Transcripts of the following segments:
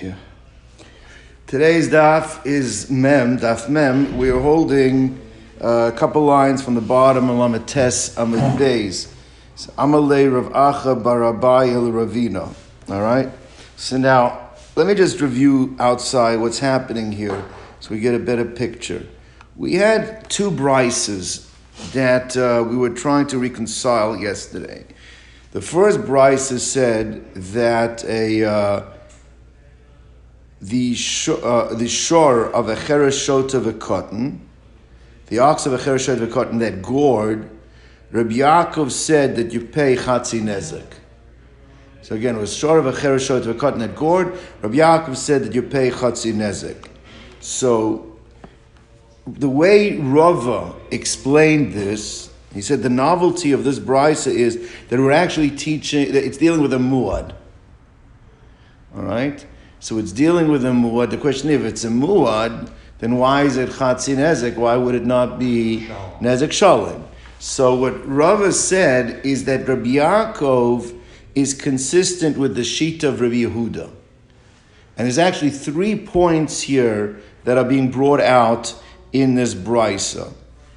Yeah. Today's daf is mem, daf mem. We are holding uh, a couple lines from the bottom of Lamates Amid Beis. So, Amalei Rav Acha Barabai El Ravino. All right? So now, let me just review outside what's happening here so we get a better picture. We had two brises that uh, we were trying to reconcile yesterday. The first brisa said that a uh, the sh- uh, the shore of a chereshot of a cotton, the ox of a chereshot of a cotton that gored, Rabbi Yaakov said that you pay chatzi nezek. So again, it was shore of a chereshot of a cotton that gored. Rabbi Yaakov said that you pay chatzi nezek. So the way Rava explained this, he said the novelty of this brisa is that we're actually teaching it's dealing with a muad. All right. So it's dealing with a muad. The question is, if it's a muad, then why is it chatzi nezek? Why would it not be nezek shalim? So what Rava said is that Rabbi Yaakov is consistent with the sheet of Rabbi Yehuda. And there's actually three points here that are being brought out in this brisa.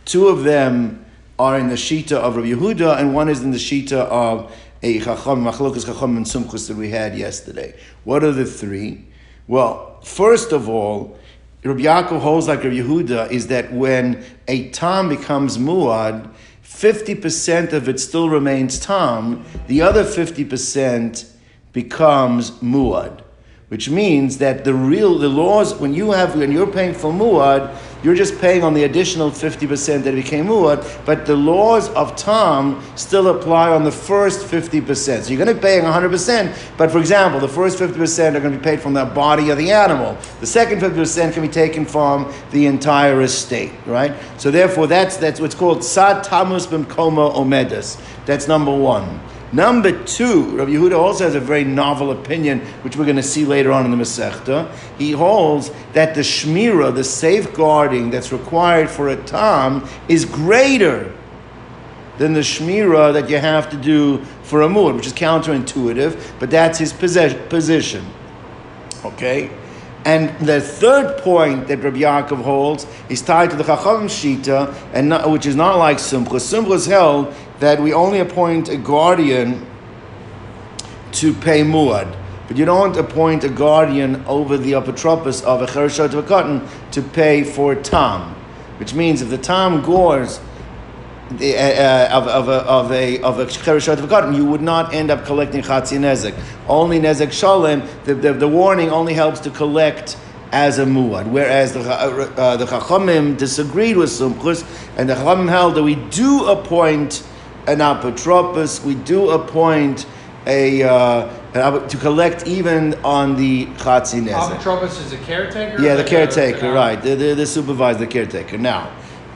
Two of them are in the shita of Rabbi Yehuda, and one is in the shita of a chacham, machlokas chacham and sumchus that we had yesterday. What are the three? Well, first of all, Rabbi Yaakov holds like Rabbi Yehuda is that when a tam becomes muad, 50% of it still remains tam, the other 50% becomes muad which means that the real the laws when you have when you're paying for muad, you're just paying on the additional fifty percent that became muad, but the laws of tam still apply on the first fifty percent. So you're going to be paying hundred percent, but for example, the first fifty percent are going to be paid from the body of the animal. The second fifty percent can be taken from the entire estate, right? So therefore, that's that's what's called sad tamus b'mkoma omedas. That's number one. Number two, Rabbi Yehuda also has a very novel opinion, which we're going to see later on in the Masechta. He holds that the shmira, the safeguarding that's required for a tam, is greater than the shmira that you have to do for a muad, which is counterintuitive, but that's his position. Okay? And the third point that Rabbi Yaakov holds is tied to the Chacham Shita, and not, which is not like. Sumcha is held that we only appoint a guardian to pay muad, but you don't appoint a guardian over the apotropos of a chereshot of a cotton to pay for tam, which means if the tam gores the, uh, of, of, a, of a of a of a cotton, you would not end up collecting chatzi nezek. Only nezek shalem. The, the, the warning only helps to collect as a muad. Whereas the uh, the chachamim disagreed with sumchus, and the chachamim held that we do appoint an apotropos, we do appoint a uh, to collect even on the chatzi nezek. Apotropos is a caretaker. Yeah, the caretaker, right? The, the, the supervisor, the caretaker. Now,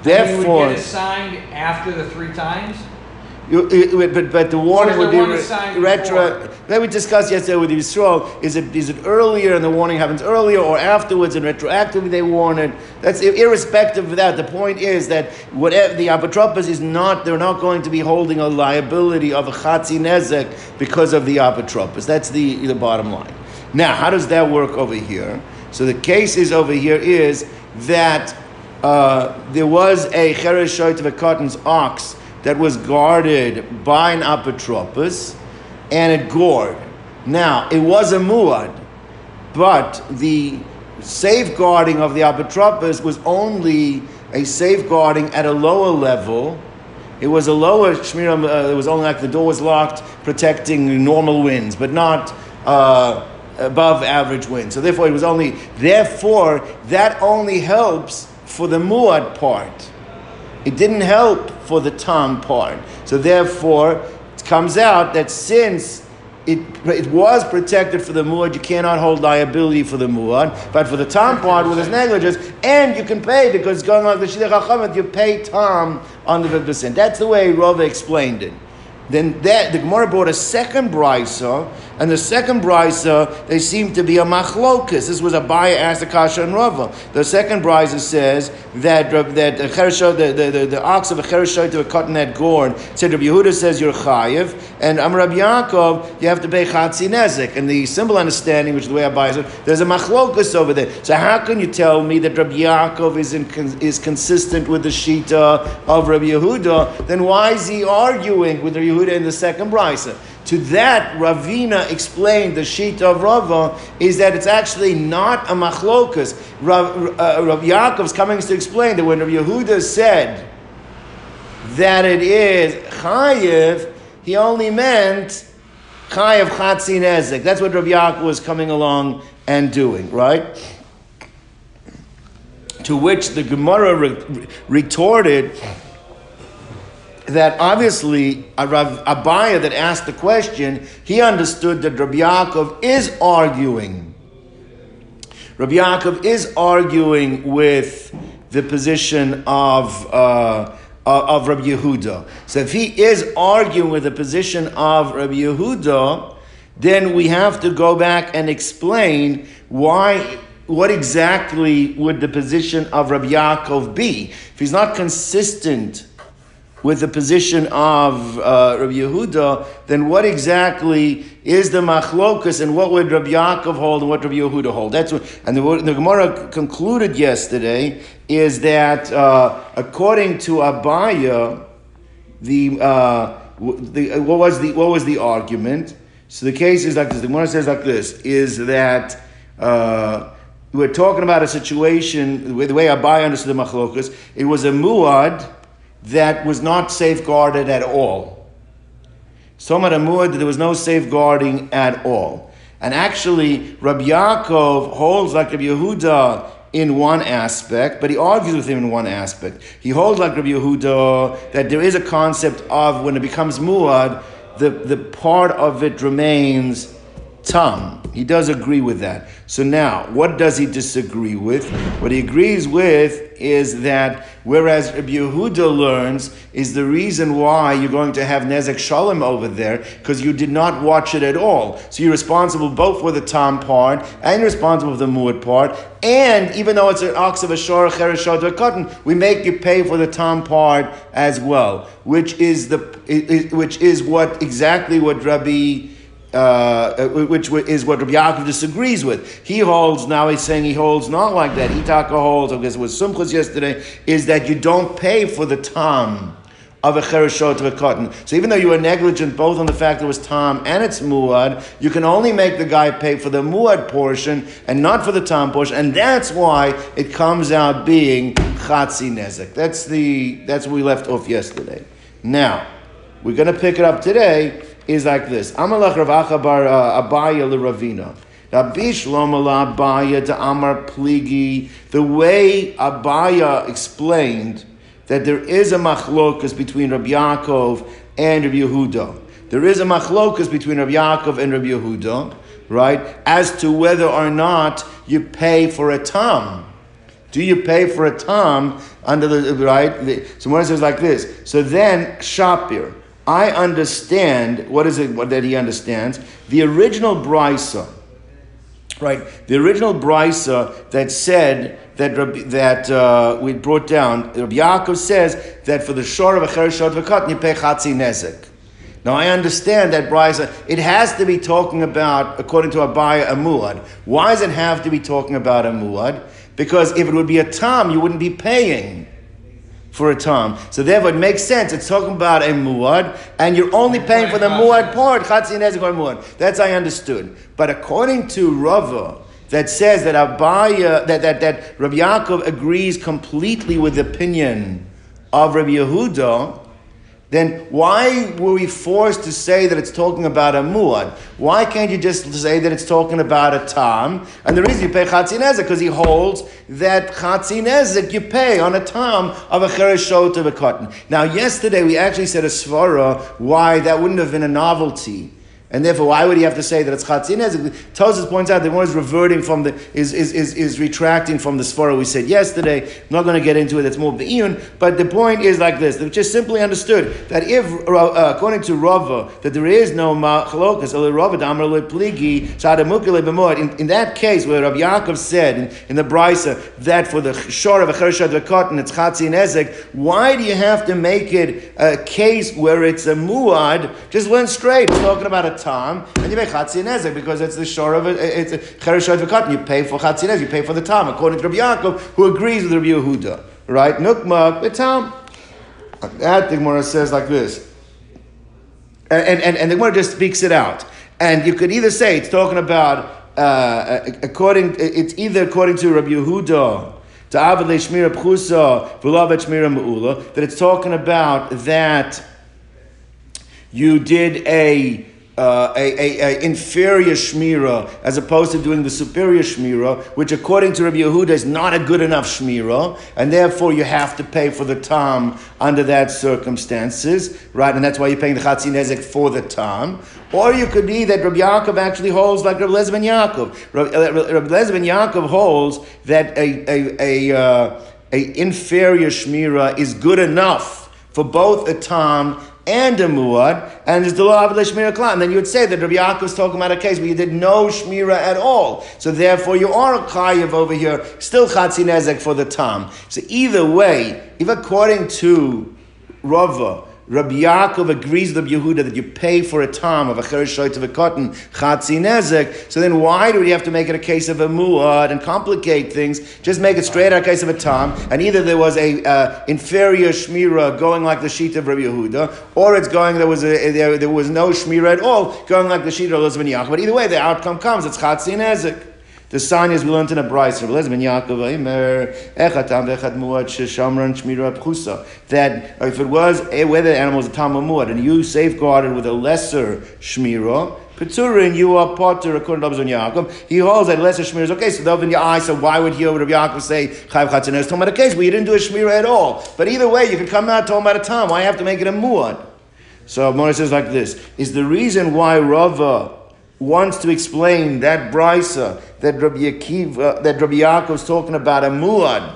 Therefore, therefore, get assigned after the three times. You, it, but but the warning would be re- retro. before? That we discussed yesterday with Yisrael. Is it is it earlier and the warning happens earlier or afterwards and retroactively they warn it? That's irrespective of that. The point is that whatever the apotropos is not, they're not going to be holding a liability of a chatzi nezek because of the apotropos. That's the the bottom line. Now, how does that work over here? So the case is over here is that uh, there was a chereshoit of a cotton's ox that was guarded by an apotropos, and it gored. Now, it was a muad, but the safeguarding of the apotropos was only a safeguarding at a lower level. It was a lower shmira. Uh, it was only like the door was locked, protecting normal winds, but not uh, above average winds. So therefore, it was only. Therefore, that only helps for the muad part. It didn't help for the tam part. So therefore, it comes out that since it, it was protected for the muad, you cannot hold liability for the muad, but for the tam part with his negligence, and you can pay because it's going on the shidduch you pay tam on the 50%. That's the way Rava explained it. Then that the Gemara brought a second brisa, and the second brisa they seem to be a machlokas. This was a Baya asked Akasha and Rava. The second brisa says that that the, the, the, the, ox of a chereshot to a cotton that gourd said Rabbi Yehuda says you're chayiv, and I'm Rabbi Yaakov, you have to pay Chatzi Nezek. And the simple understanding, which is the way I buy it, there's a machlokus over there. So how can you tell me that Rabbi Yaakov is, in, is consistent with the Shita of Rabbi Yehuda? Then why is he arguing with Rabbi Yehuda in the second brisa? To that, Ravina explained the sheet of Rava is that it's actually not a machlokas. Rav, uh, Rav Yaakov's coming to explain that when Rav Yehuda said that it is chayiv, he only meant chayiv chatzi nezek. That's what Rav Yaakov was coming along and doing, right? To which the Gemara re- retorted that obviously Rav Abaya that asked the question, he understood that Rabbi Yaakov is arguing. Rabbi Yaakov is arguing with the position of uh, of Rabbi Yehuda. So if he is arguing with the position of Rabbi Yehuda, then we have to go back and explain why. What exactly would the position of Rabbi Yaakov be? If he's not consistent with the position of uh, Rabbi Yehuda, then what exactly is the machlokus and what would Rabbi Yaakov hold and what Rabbi Yehuda hold? That's what, and the, the Gemara concluded yesterday is that uh, according to Abaya, the, uh, the what was the what was the argument? So the case is like this. The Gemara says like this: is that uh, we're talking about a situation with the way Abaya understood the machlokus. It was a muad that was not safeguarded at all. Somad Amud, there was no safeguarding at all. And actually, Rabbi Yaakov holds like Rabbi Yehuda in one aspect, but he argues with him in one aspect. He holds like Rabbi Yehuda that there is a concept of when it becomes muad, the, the part of it remains tam. He does agree with that. So now, what does he disagree with? What he agrees with is that whereas Rabbi Yehuda learns is the reason why you're going to have Nezek Shalom over there because you did not watch it at all. So you're responsible both for the Tom part and responsible for the muad part. And even though it's an ox of a shor, chereshot, or cotton, we make you pay for the Tom part as well, which is the which is what exactly what Rabbi uh, which is what Rabbi Yaakov disagrees with. He holds, now he's saying he holds not like that. Itaka holds, I guess it was Sumchus yesterday, is that you don't pay for the tam of a chereshot of a cotton. So even though you were negligent both on the fact that it was tam and it's muad, you can only make the guy pay for the muad portion and not for the tam portion, and that's why it comes out being chatzi nezek. That's the that's what we left off yesterday. Now we're going to pick it up today is like this. Amalach Rav Acha bar uh, Abaya l'Ravina. Rabbi Shlomo Abaya to Amar Pligi. The way Abaya explained that there is a machlokas between Rabbi Yaakov and Rabbi Yehuda. There is a machlokas between Rabbi Yaakov and Rabbi Yehuda, right? As to whether or not you pay for a tam. Do you pay for a tam under the right? So one says like this. So then Shapir. I understand, what is it that he understands? The original brisa, right? The original brisa that said that that uh, we brought down, Rabbi Yaakov says that for the shor of a chereshot v'kat, you pay chatzi nezek. Now I understand that brisa, it has to be talking about, according to Abaya, a muad. Why does it have to be talking about a muad? Because if it would be a tam, you wouldn't be paying for a tam. So therefore, it makes sense. It's talking about a muad, and you're only paying for the muad part. Chatzin muad. That's I understood. But according to Rava, that says that Abaya, that, that, that Rabbi Yaakov agrees completely with the opinion of Rabbi Yehuda, then why were we forced to say that it's talking about a muad? Why can't you just say that it's talking about a tam? And the reason you pay chatzin because he holds that chatzin you pay on a tam of a chereshot of a cotton. Now, yesterday we actually said a svara why that wouldn't have been a novelty and therefore why would he have to say that it's chatzin nezek? Tosas points out that one is reverting from the is is, is, is retracting from the svara we said yesterday. I'm not going to get into it. It's more be'iyun, but the point is like this: they just simply understood that if uh, according to Rava that there is no machlokas Rava damar pligi in, in that case where Rabbi Yaakov said in, in the brisa that for the shor of a chereshat cotton it's chatzin nezek, why do you have to make it a case where it's a muad? Just went straight. It's talking about a tam, and you make chatzin because it's the shore of it. it's a chereshat v'katan. You pay for chatzin you pay for the tam, according to Rabbi Yaakov, who agrees with Rabbi Yehuda. Right? Nukmak, the tam. That the Gemara says like this. And, and, and the Gemara just speaks it out. And you could either say it's talking about, uh, according, it's either according to Rabbi Yehuda, that it's talking about that you did a uh, a, a, a, inferior shmira as opposed to doing the superior shmira, which according to Rabbi Yehuda is not a good enough shmira, and therefore you have to pay for the tam under that circumstances, right? And that's why you're paying the chatzin nezek for the tam. Or you could be that Rabbi Yaakov actually holds like Rabbi Eliezer ben Yaakov. Rabbi, uh, Rabbi Yaakov holds that a, a, a, uh, a inferior shmira is good enough for both a tam and a muad, and it's the law of the shmira And then you would say that Rabbi Yaakov is talking about a case where you did no shmira at all. So therefore, you are a chayiv over here, still chatzin nezek for the tam. So either way, if according to Rava, Rabbi Yaakov agrees with Rabbi Yehuda that you pay for a tam of a chereshoit of a cotton chatzi nezek. So then why do we have to make it a case of a muad and complicate things? Just make it straight out a case of a tam, and either there was a uh, inferior shmira going like the sheet of Rabbi Yehuda, or it's going there was a, there, there was no shmira at all going like the sheet of Eliezer ben Yaakov. But either way, the outcome comes. It's chatzi nezek. The sign is we learned in a Shmira that uh, if it was a, whether the animal was a tam muad and you safeguarded with a lesser shmira. Peturin, you are potter according to Rabbi Yaakov. He holds that lesser shmira is okay. So the in your eye. So why would he over Rabbi Yaakov say chayv talking about a case where you didn't do a shmira at all. But either way, you can come out about a tam. Why have to make it a muad? So Moses says like this: Is the reason why Rava wants to explain that brisa that Rabbi Yaakov, uh, that Rabbi Yaakov is talking about a muad,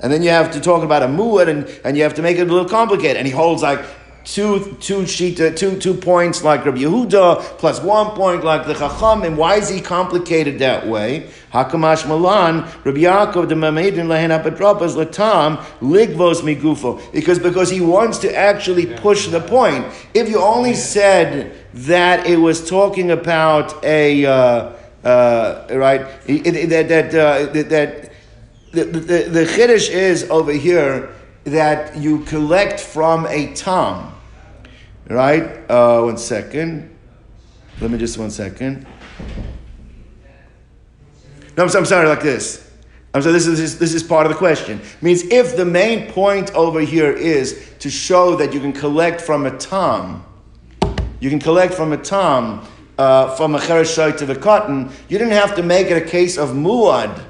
and then you have to talk about a muad, and, and you have to make it a little complicated. And he holds like two two sheet uh, two two points like Rabbi Yehuda plus one point like the Chacham. And why is he complicated that way? Hakamash Malan Rabbi Yaakov the Mamedin Apatropas Latam Ligvos Migufo because because he wants to actually push the point. If you only said that it was talking about a uh, uh, right that that uh, that the, the, the chiddush is over here that you collect from a tom, right? Uh, one second. Let me just one second. No, I'm, I'm sorry, like this. I'm sorry, this is, this is part of the question. Means if the main point over here is to show that you can collect from a tom, you can collect from a tom, uh, from a cheresh to the cotton, you didn't have to make it a case of muad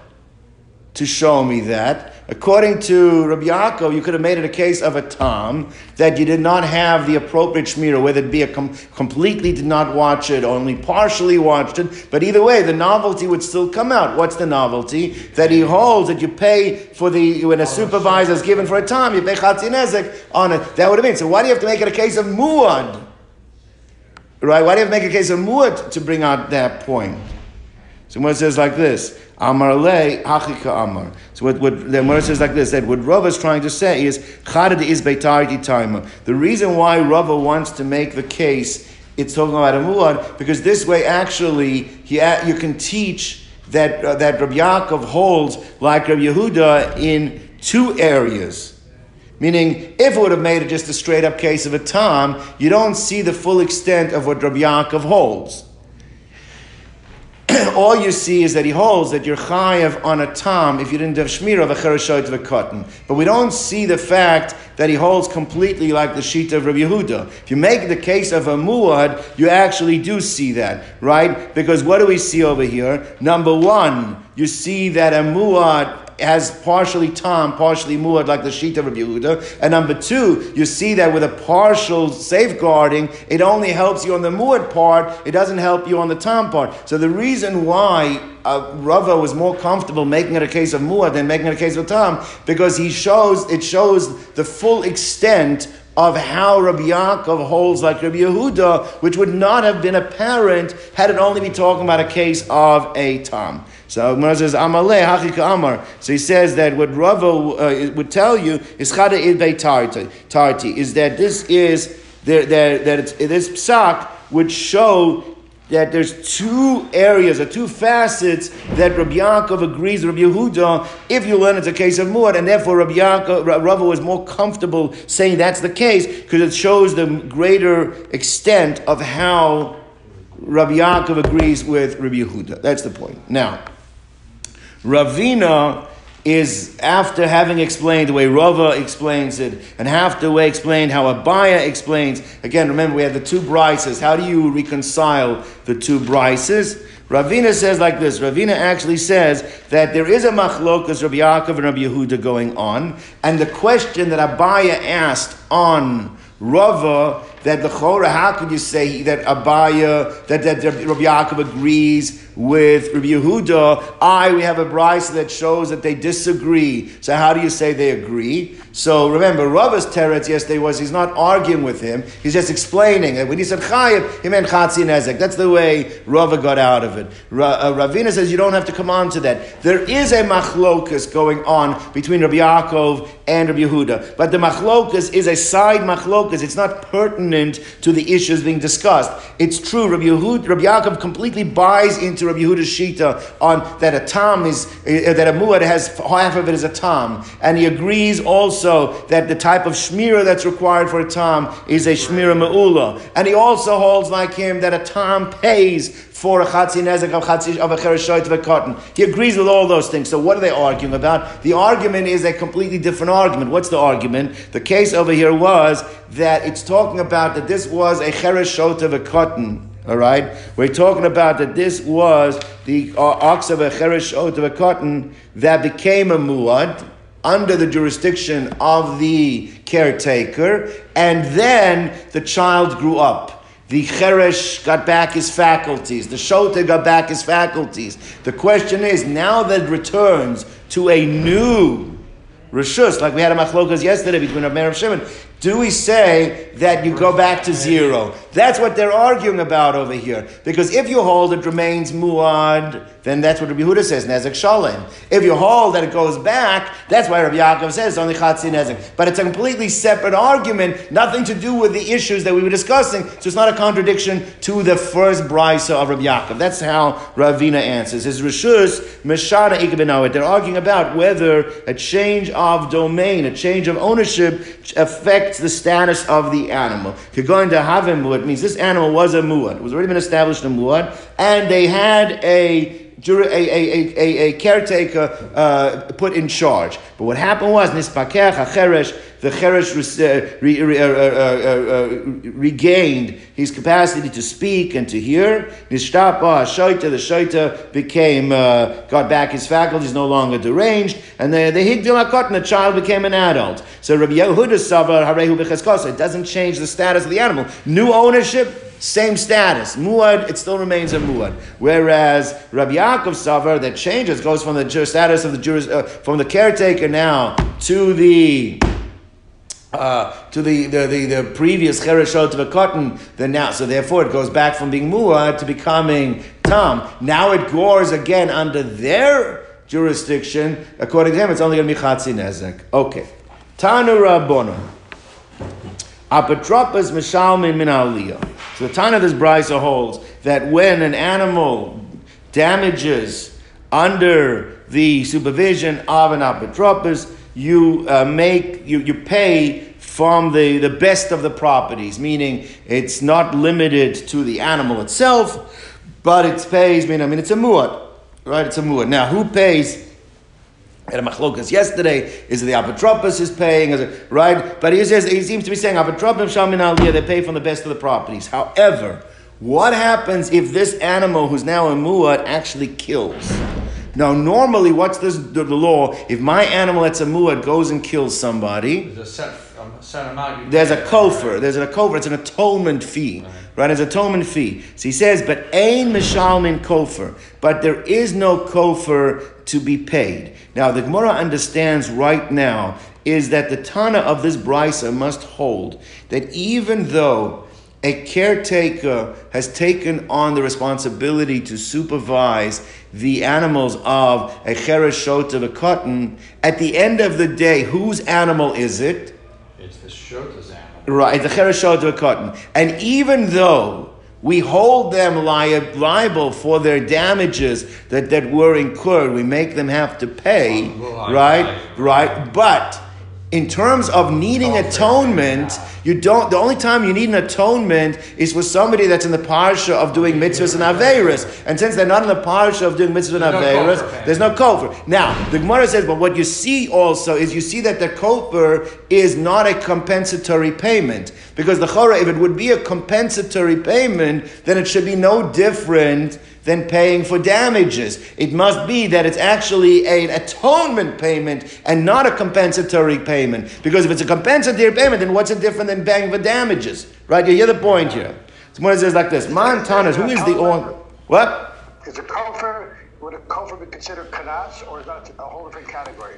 to show me that. According to Rabbi Yaakov, you could have made it a case of a tam that you did not have the appropriate shmira, whether it be a com- completely did not watch it, only partially watched it. But either way, the novelty would still come out. What's the novelty? That he holds that you pay for the when a supervisor is given for a tam, you pay chatzin on it. That would have been. So why do you have to make it a case of muad? Right? Why do you have to make a case of muad to bring out that point? So it says like this, Amar le hachika amar. So what, what the Gemara says like this: that what Rava is trying to say is chadad is beitariti timer. The reason why Rava wants to make the case it's talking about a muad because this way actually he, you can teach that uh, that Rabbi Yaakov holds like Rabbi Yehuda in two areas. Meaning, if it would have made it just a straight up case of a tam, you don't see the full extent of what Rabbi Yaakov holds. all you see is that he holds that you're chayav on a tam if you didn't have shmir of a chereshot of a cotton. But we don't see the fact that he holds completely like the sheet of Rabbi Yehuda. If you make the case of a muad, you actually do see that, right? Because what do we see over here? Number one, you see that a muad has partially tam, partially muad, like the sheet of Rabbi Yehuda. And number two, you see that with a partial safeguarding, it only helps you on the muad part, it doesn't help you on the tam part. So the reason why uh, Rava was more comfortable making it a case of muad than making it a case of tam, because he shows, it shows the full extent of how Rabbi Yaakov holds like Rabbi Yehuda, which would not have been apparent had it only been talking about a case of a tam. So Gemara says Hachika Amar. So he says that what Rava uh, would tell you is Chada Tarti, is that this is that that this psak would show that there's two areas or two facets that Rabbi Yaakov agrees with Rabbi Yehuda if you learn it's a case of Muad, and therefore Rabbi Yaakov, Rava was more comfortable saying that's the case because it shows the greater extent of how Rabbi Yaakov agrees with Rabbi Yehuda. That's the point. Now, Ravina is after having explained the way Rava explains it, and half the way explained how Abaya explains. Again, remember we have the two brises. How do you reconcile the two brises? Ravina says like this. Ravina actually says that there is a machlokas Rabbi Yaakov and Rabbi Yehuda going on, and the question that Abaya asked on Rava that the Chora, how could you say that Abaya, that, that Rabbi Yaakov agrees with Rabbi Yehuda? I, we have a brisa that shows that they disagree. So how do you say they agree? So remember, Rava's teretz yesterday was he's not arguing with him, he's just explaining. And when he said Chayiv, he meant Chatzi Nezek. That's the way Rava got out of it. Ra, uh, Ravina says you don't have to come on to that. There is a machlokas going on between Rabbi Yaakov and Rabbi Yehuda. But the machlokas is a side machlokas. It's not pertinent to the issues being discussed. It's true, Rabbi, Yehud, Rabbi Yaakov completely buys into Rabbi Yehuda's shita on that a tam is, uh, that a muad has, half of it is a tam. And he agrees also that the type of shmira that's required for a tam is a shmira me'ula. And he also holds like him that a tam pays for a chatzi nezek of chatzi of a chereshoit of a cotton. He agrees with all those things. So what are they arguing about? The argument is a completely different argument. What's the argument? The case over here was that it's talking about that this was a chereshoit of a cotton. All right, we're talking about that this was the uh, ox of a cheresh of a cotton that became a muad, under the jurisdiction of the caretaker, and then the child grew up. The Cheresh got back his faculties. The Shota got back his faculties. The question is, now that returns to a new Rishus, like we had a machlokas yesterday between Rav and Shimon, do we say that you go back to zero? That's what they're arguing about over here. Because if you hold it remains muad, then that's what Rabbi Huda says, nezek shalem. If you hold that it goes back, that's why Rabbi Yaakov says only chatzi nezek. But it's a completely separate argument, nothing to do with the issues that we were discussing. So it's not a contradiction to the first brisa of Rabbi Yaakov. That's how Ravina answers. His rishus meshana ikabinawit. They're arguing about whether a change of domain, a change of ownership affects the status of the animal. Going to have a muad means this animal was a muad. It was already been established a muad, and they had a a, a, a, a, caretaker uh, put in charge. But what happened was, Nispakech, Acheresh, the Cheresh uh, uh, uh, regained his capacity to speak and to hear. Nishtapa, Shaita, the Shaita became, uh, got back his faculties, no longer deranged, and the, the Higdil the child became an adult. So Rabbi Yehuda Savar, Harehu it doesn't change the status of the animal. New ownership, same status. Muad, it still remains a muad. Whereas Rabbi Yaakov Savar, that changes, goes from the status of the juris, uh, from the caretaker now to the uh, to the, the, the, the previous chereshot of cotton, then now, so therefore it goes back from being muad to becoming tam. Now it gores again under their jurisdiction. According to him, it's only going to be chatzi nezek. Okay. Tanu rabbono. Apotropos mishalmin min aliyah. The time of this brisa holds that when an animal damages under the supervision of an apotropos, you uh, make you, you pay from the, the best of the properties, meaning it's not limited to the animal itself, but it pays. I mean, I mean, it's a muad, right? It's a muad. Now, who pays? Had a machlokas yesterday. Is it the apotropos is paying? Is it right? But he says he seems to be saying apotropos shamin aliyah. They pay from the best of the properties. However, what happens if this animal, who's now a muad, actually kills? Now, normally, what's this, the, the law? If my animal that's a muad goes and kills somebody, There's a set, um, set there's a kofar. There's a kofar. It's an atonement fee, right? It's an atonement fee. So he says, but ain mishalmin kofar. But there is no kofar to be paid. Now the Gemara understands right now is that the Tana of this brisa must hold that even though a caretaker has taken on the responsibility to supervise the animals of a cheresh of a cotton. At the end of the day, whose animal is it? It's the shota's animal. Right, the cheresh shot a cotton. And even though we hold them li- liable for their damages that, that were incurred, we make them have to pay, right? Right, but in terms of needing atonement, you don't. The only time you need an atonement is for somebody that's in the parsha of doing mitzvahs and averis. And since they're not in the parsha of doing mitzvahs and There's no there's no kofar. Now the Gemara says, but what you see also is you see that the kofar is not a compensatory payment because the chora, if it would be a compensatory payment, then it should be no different than paying for damages. It must be that it's actually an atonement payment and not a compensatory payment. Because if it's a compensatory payment, then what's it different than paying for damages? Right? You hear the point here. So when it says like this, Montanus, who is the owner? What? Is a kofar, would a kofar be considered kanas, or is that a whole different category?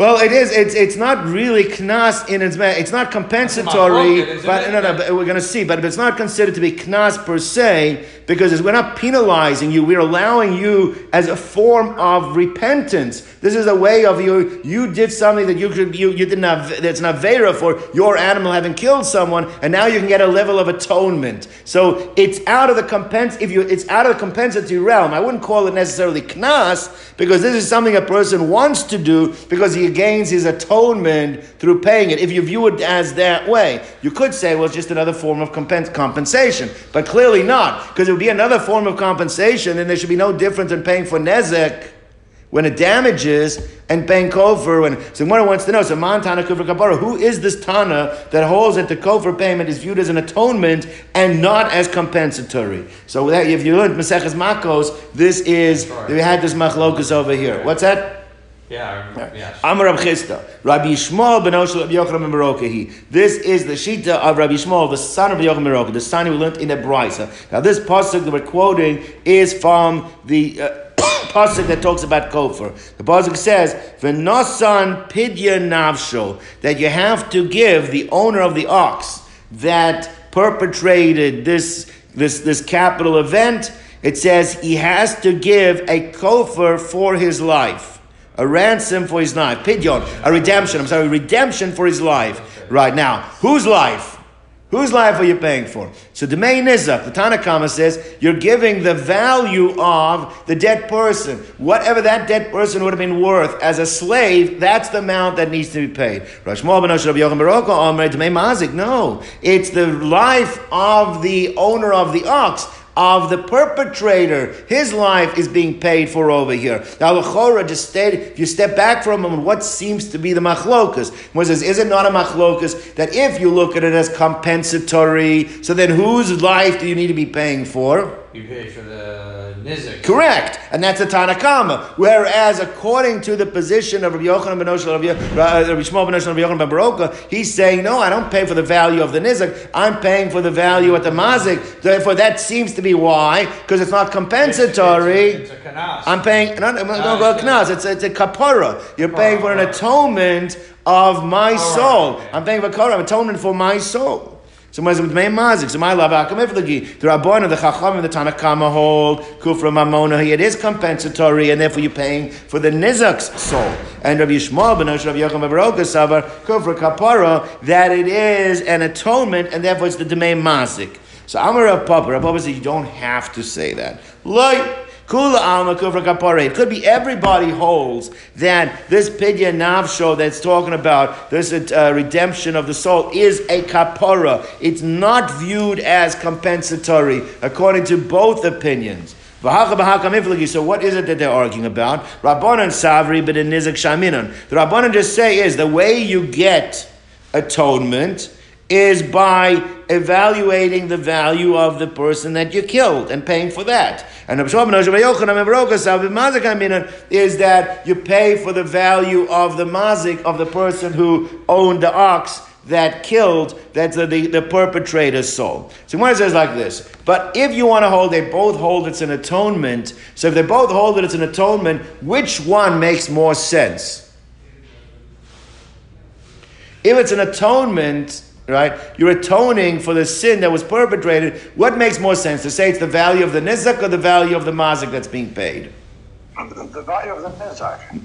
Well, it is. It's it's not really knas in its it's not compensatory, It's but no, no, but we're going to see. But if it's not considered to be knas per se because we're not penalizing you. We're allowing you as a form of repentance. This is a way of you. You did something that you could you you didn't have. That's not vera for your animal having killed someone, and now you can get a level of atonement. So it's out of the compens. If you, it's out of the compensatory realm. I wouldn't call it necessarily knas because this is something a person wants to do because he gains his atonement through paying it. If you view it as that way, you could say, well, it's just another form of compen- compensation, but clearly not because it would be another form of compensation, and there should be no difference in paying for nezek when it damages and paying kofar when so one wants to know so man tana kofar kapara who is this tana that holds that the kofar payment is viewed as an atonement and not as compensatory? So that if you learn Maseches Makos this is we had this machlokus over here. What's that Yeah, yes. Amar Rab Chisda, Rabbi Yishmael ben Oshel Rabbi Yochanan ben Baroka. This is the shita of Rabbi Yishmael, the son of Rabbi Yochanan ben the son we learned in the Brisa. Now, this pasuk that we're quoting is from the uh, pasuk that talks about kofar. The pasuk says, "V'nosan pidya navsho," that you have to give the owner of the ox that perpetrated this this this capital event. It says he has to give a kofar for his life a ransom for his life, pidyon, a redemption. I'm sorry, redemption for his life. Right now, whose life? Whose life are you paying for? So the main nizak, the Tanakama says, you're giving the value of the dead person. Whatever that dead person would have been worth as a slave, that's the amount that needs to be paid. No, it's the life of the owner of the ox of the perpetrator. His life is being paid for over here. Now, Lechora just stayed, if you step back for a moment, what seems to be the machlokas? Says, is it not a machlokas that if you look at it as compensatory, so then whose life do you need to be paying for? You pay for the nizik. Correct, and that's a Tanakama. Whereas, according to the position of Rabbi Yochanan ben Oshel, Rabbi, uh, Rabbi Shmuel ben Oshel, Rabbi Yochanan ben Baroka, he's saying, no, I don't pay for the value of the nizik. I'm paying for the value at the mazik. Therefore, that seems to be why, because it's not compensatory. It's a, it's a kanas. I'm paying. No, no, no, Ah, no, it's a-. It's a, it's a kapara. You're paying for an atonement of my soul. I'm paying for kapara, atonement for my soul. So when with main mazik, so my love, the Rabbana, the Chacham, the Tanakama hold kufra mamona. It is compensatory, and therefore you're paying for the nizak's soul. And Rabbi Yishmael ben Osh, Rabbi ben Baroka kufra kapara that it is an atonement, and therefore it's the demay mazik. So Rav Papa, Rav Papa said you don't have to say that. Like It could be everybody holds that this pidya navsho that's talking about this uh, redemption of the soul is a kapara. It's not viewed as compensatory according to both opinions. So what is it that they're arguing about? Rabbanan savri but in nizak shaminan. The Rabbanan just say is the way you get atonement is by evaluating the value of the person that you killed and paying for that. And is that you pay for the value of the mazik of the person who owned the ox that killed, that's the, the, the perpetrator's soul. So one says like this, but if you want to hold, they both hold it's an atonement. So if they both hold that it's an atonement, which one makes more sense? If it's an atonement, right, you're atoning for the sin that was perpetrated, what makes more sense? To say it's the value of the nizak or the value of the mazik that's being paid? The value of the nizak.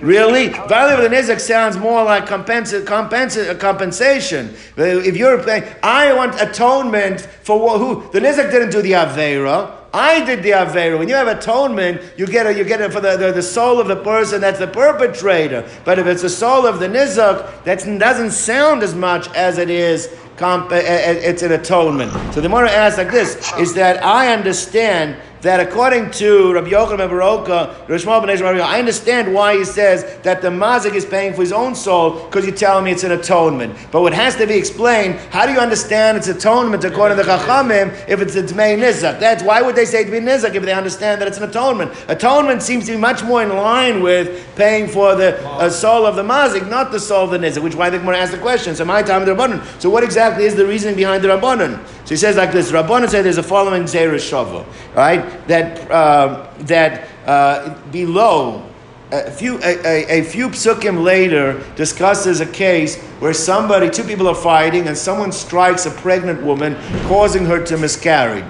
Really? Value of the nizak sounds more like compensa- compensa- compensation. If you're paying, I want atonement for who? The nizak didn't do the avera. I did the Avera. When you have atonement, you get it, you get it for the, the, the, soul of the person that's the perpetrator. But if it's the soul of the Nizak, that doesn't sound as much as it is comp- it's an atonement. So the Gemara asks like this, is that I understand that according to Rabbi Yochanan ben Baroka, I understand why he says that the mazik is paying for his own soul because you're telling me it's an atonement. But what has to be explained, how do you understand it's atonement according to the Chachamim if it's a Tmei Nizak? That's why would they say be Nizak if they understand that it's an atonement? Atonement seems to be much more in line with paying for the uh, soul of the mazik, not the soul of the Nizak, which why the Gemara asked the question. So my time the Rabbanon. So what exactly is the reasoning behind the Rabbanon? So he says like this, Rabbanon said there's a following Gzera Shava, right? that uh, that uh, below a few a, a, a, few psukim later discusses a case where somebody two people are fighting and someone strikes a pregnant woman causing her to miscarry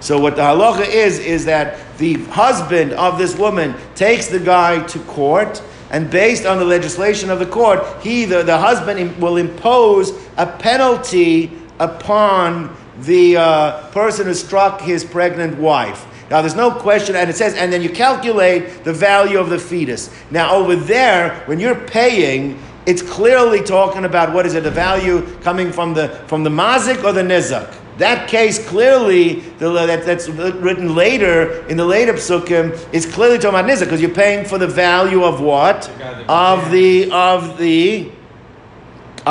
so what the halacha is is that the husband of this woman takes the guy to court and based on the legislation of the court he the, the husband will impose a penalty upon the uh, person who struck his pregnant wife now, there's no question, and it says, and then you calculate the value of the fetus. Now, over there, when you're paying, it's clearly talking about what is it, the value coming from the from the mazik or the nizak. That case clearly, the, that, that's written later in the later psukim, is clearly talking about nizak because you're paying for the value of what of the of the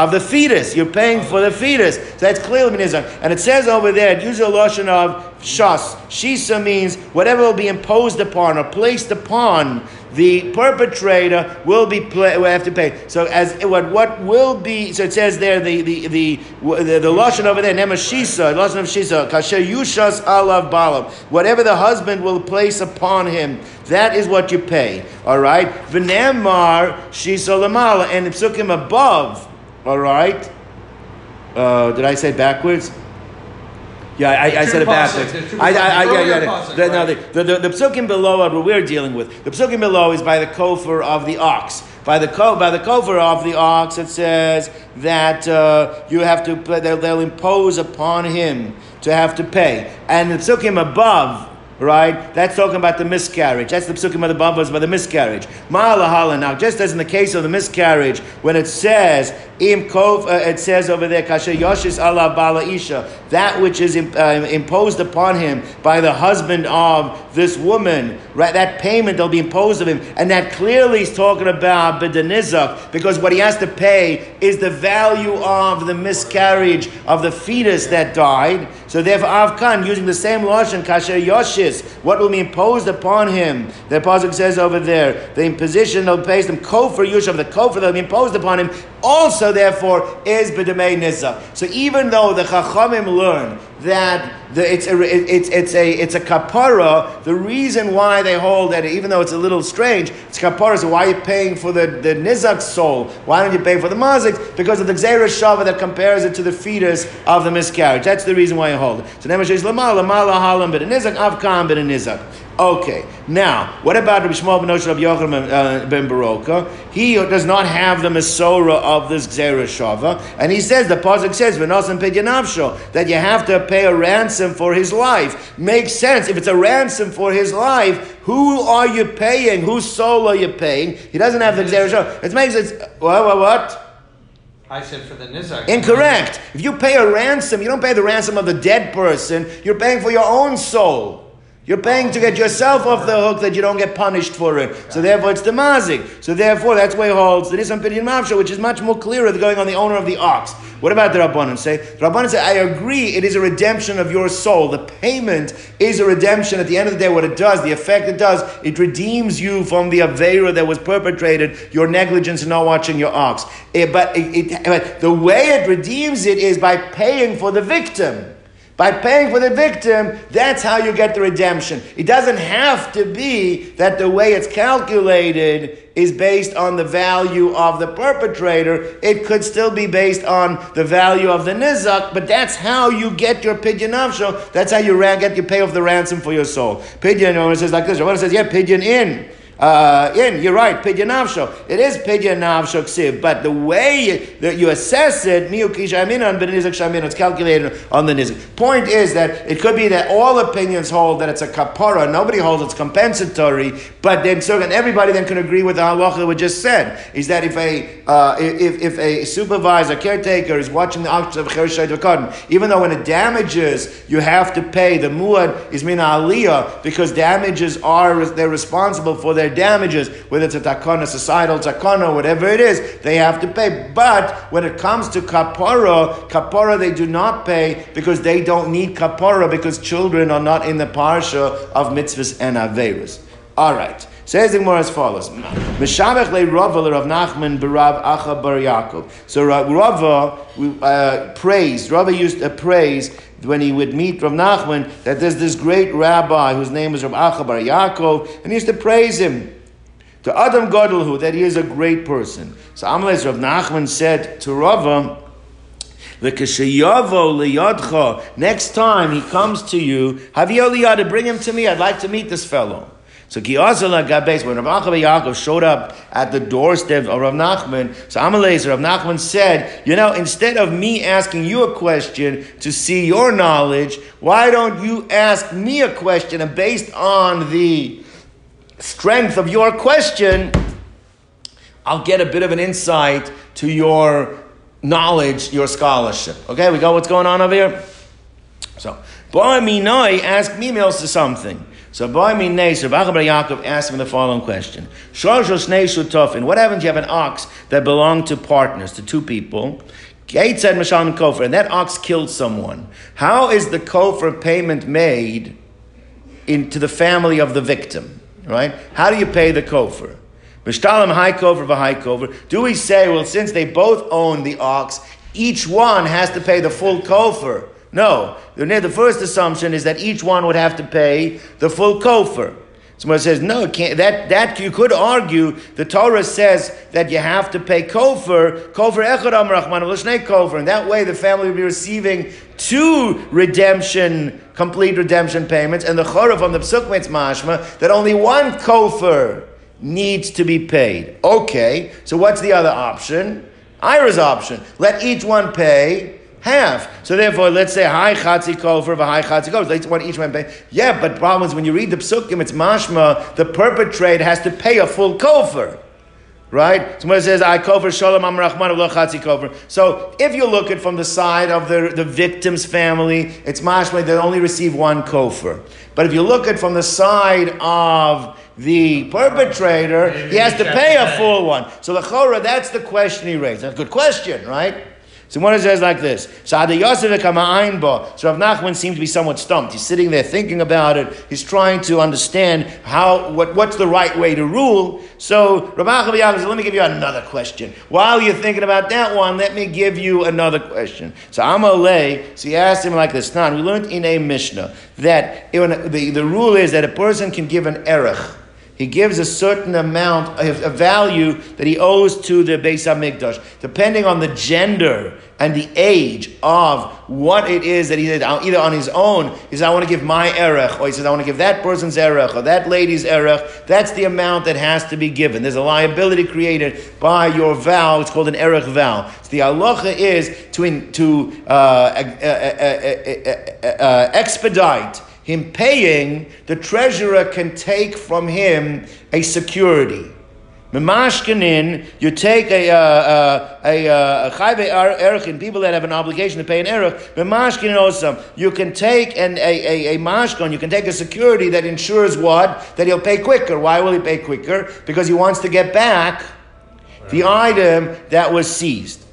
of the fetus. You're paying for the fetus. So that's clearly nizak. And it says over there, it uses a lotion of shas. Shisa means whatever will be imposed upon or placed upon the perpetrator will be play, will have to pay. So as what what will be so it says there the the the the, the lashon over there nema shisa lashon of shisa kasher yushas alav balam whatever the husband will place upon him that is what you pay. All right, v'nemar shisa lamala and the psukim above. All right, uh, did I say backwards? Yeah, I, I said it backwards. I, I, I, yeah, yeah. Pasuk, the, right? no, the, the, the, the psukim below are what we're dealing with. The psukim below is by the kofer of the ox. By the ko, by the kofer of the ox, it says that uh, you have to. They'll, they'll impose upon him to have to pay, and the psukim above right? That's talking about the miscarriage. That's the psukim of the Bavas by the miscarriage. Ma'alahala. Now, just as in the case of the miscarriage, when it says im kov, uh, it says over there kasher yoshis ala bala isha, that which is uh, imposed upon him by the husband of this woman, right? That payment that'll be imposed of him, and that clearly is talking about bedanizak, because what he has to pay is the value of the miscarriage of the fetus that died. So therefore, Avkan, using the same lashon kasher yoshis, what will be imposed upon him? The pasuk says over there, the imposition of pays them kofer yush of the kofer that will be imposed upon him also therefore is b'demei nizak. So even though the chachamim learn that the, it's, a, it's, it's, a, it's a kapara, the reason why they hold that, even though it's a little strange, it's kapara, so why are you paying for the, the nizak soul? Why don't you pay for the mazik? Because of the gzera shava that compares it to the fetus of the miscarriage. That's the reason why you hold it. So Nemash is lama, lama halam, but a nizak, avkam, but a nizak. Okay, now, what about Rabbi Shmuel ben Rabbi Yochanan uh, ben Baroka? He does not have the Masorah of this Gzera Shava, and he says, the Pasuk says, that you have to pay a ransom for his life. Makes sense. If it's a ransom for his life, who are you paying? Whose soul are you paying? He doesn't have the Gzera Shava. It makes it, what, what, what? I said for the nizak. Incorrect. If you pay a ransom, you don't pay the ransom of the dead person. You're paying for your own soul. You're paying to get yourself off the hook that you don't get punished for it. So therefore, it's the mazik. So therefore, that's why it holds the Nisan Pidyon Mavsha, which is much more clearer than going on the owner of the ox. What about the Rabbanan say? The Rabbanan say, I agree, it is a redemption of your soul. The payment is a redemption. At the end of the day, what it does, the effect it does, it redeems you from the Avera that was perpetrated, your negligence in not watching your ox. It, but, it, it, but the way it redeems it is by paying for the victim. By paying for the victim, that's how you get the redemption. It doesn't have to be that the way it's calculated is based on the value of the perpetrator. It could still be based on the value of the nizak, but that's how you get your pidyon nafsho. That's how you get your pay off the ransom for your soul. Pidyon, it says like this. Rabbanah says, yeah, pidyon in uh. You're right, pidyon navsho. It is navsho ksiv, but the way that you assess it, it's calculated on the nizak. Point is that it could be that all opinions hold that it's a kapara, nobody holds it's compensatory, but then so and everybody then can agree with the halacha we just said, is that if a uh, if, if a supervisor, caretaker is watching the auction of cheresh even though when it damages, you have to pay, the muad is mina aliyah, because damages are, they're responsible for their their damages, whether it's a takana, societal takana, whatever it is, they have to pay. But when it comes to kapara, kapara they do not pay because they don't need kapara because children are not in the parsha of mitzvahs and averas. All right. Says the Gemara as follows: Mishabech le Rava le Rav Nachman berav Acha bar Yaakov. So Rava uh, praised. Rava used a praise when he would meet Rav Nachman that there's this great rabbi whose name is Rav Acha bar Yaakov, and he used to praise him. To Adam Gadolhu, that he is a great person. So Amalek Rav Nachman said to Rava, Next time he comes to you, Haviyoliyah, bring him to me. I'd like to meet this fellow. So Kiyazala Gabes, when Rav Achav Yaakov showed up at the doorstep of Rav Nachman, so Amalez, Rav Nachman said, you know, instead of me asking you a question to see your knowledge, why don't you ask me a question and based on the strength of your question, I'll get a bit of an insight to your knowledge, your scholarship. Okay, we got what's going on over here? So, Boy Minoi, ask me to something. So boy Minay, Rav Yaakov asked him the following question. What happens you have an ox that belonged to partners, to two people? Gate said Kofer, and that ox killed someone. How is the Kofer payment made into the family of the victim? Right? How do you pay the Kofer? Mishtalim high kofer high kofer. Do we say, well, since they both own the ox, each one has to pay the full kofer? No. The first assumption is that each one would have to pay the full kofer. Someone says, no, that, that you could argue, the Torah says that you have to pay kofer, kofer echad rahman kofer, and that way the family will be receiving two redemption, complete redemption payments, and the chorah from the psuk mashma that only one kofer needs to be paid. Okay, so what's the other option? Ira's option. Let each one pay half. So therefore, let's say high chatzi kofer, high chatzi kofer. Let's want each one pay. Yeah, but problem is when you read the psukim, it's mashma. The perpetrator has to pay a full kofer. Right? Someone says, I kofer shalom am rachman chatzi. So if you look at from the side of the, the victim's family, it's mashma, they only receive one kofer. But if you look at from the side of the perpetrator, he has to pay a full one. So the chora, that's the question he raised. That's a good question, right? So one says like this. So Rav Nachman seems to be somewhat stumped. He's sitting there thinking about it. He's trying to understand how what, what's the right way to rule. So Rav Nachman says, let me give you another question. While you're thinking about that one, let me give you another question. So Amalei, so he asked him like this. Now, we learned in a Mishnah that the, the rule is that a person can give an erech he gives a certain amount of, a value that he owes to the Beis Hamikdash, depending on the gender and the age of what it is that he did, either on his own, he says, I want to give my erech, or he says, I want to give that person's erech, or that lady's erech. That's the amount that has to be given. There's a liability created by your vow. It's called an erech vow. So the halacha is to, to uh, uh, uh, expedite him paying, the treasurer can take from him a security. Memashkenin, you take a uh, uh, a uh, chayve erchin, people that have an obligation to pay an erech. Memashkenin also, you can take an a a, a mashkon, you can take a security that ensures what that he'll pay quicker. Why will he pay quicker? Because he wants to get back the item that was seized.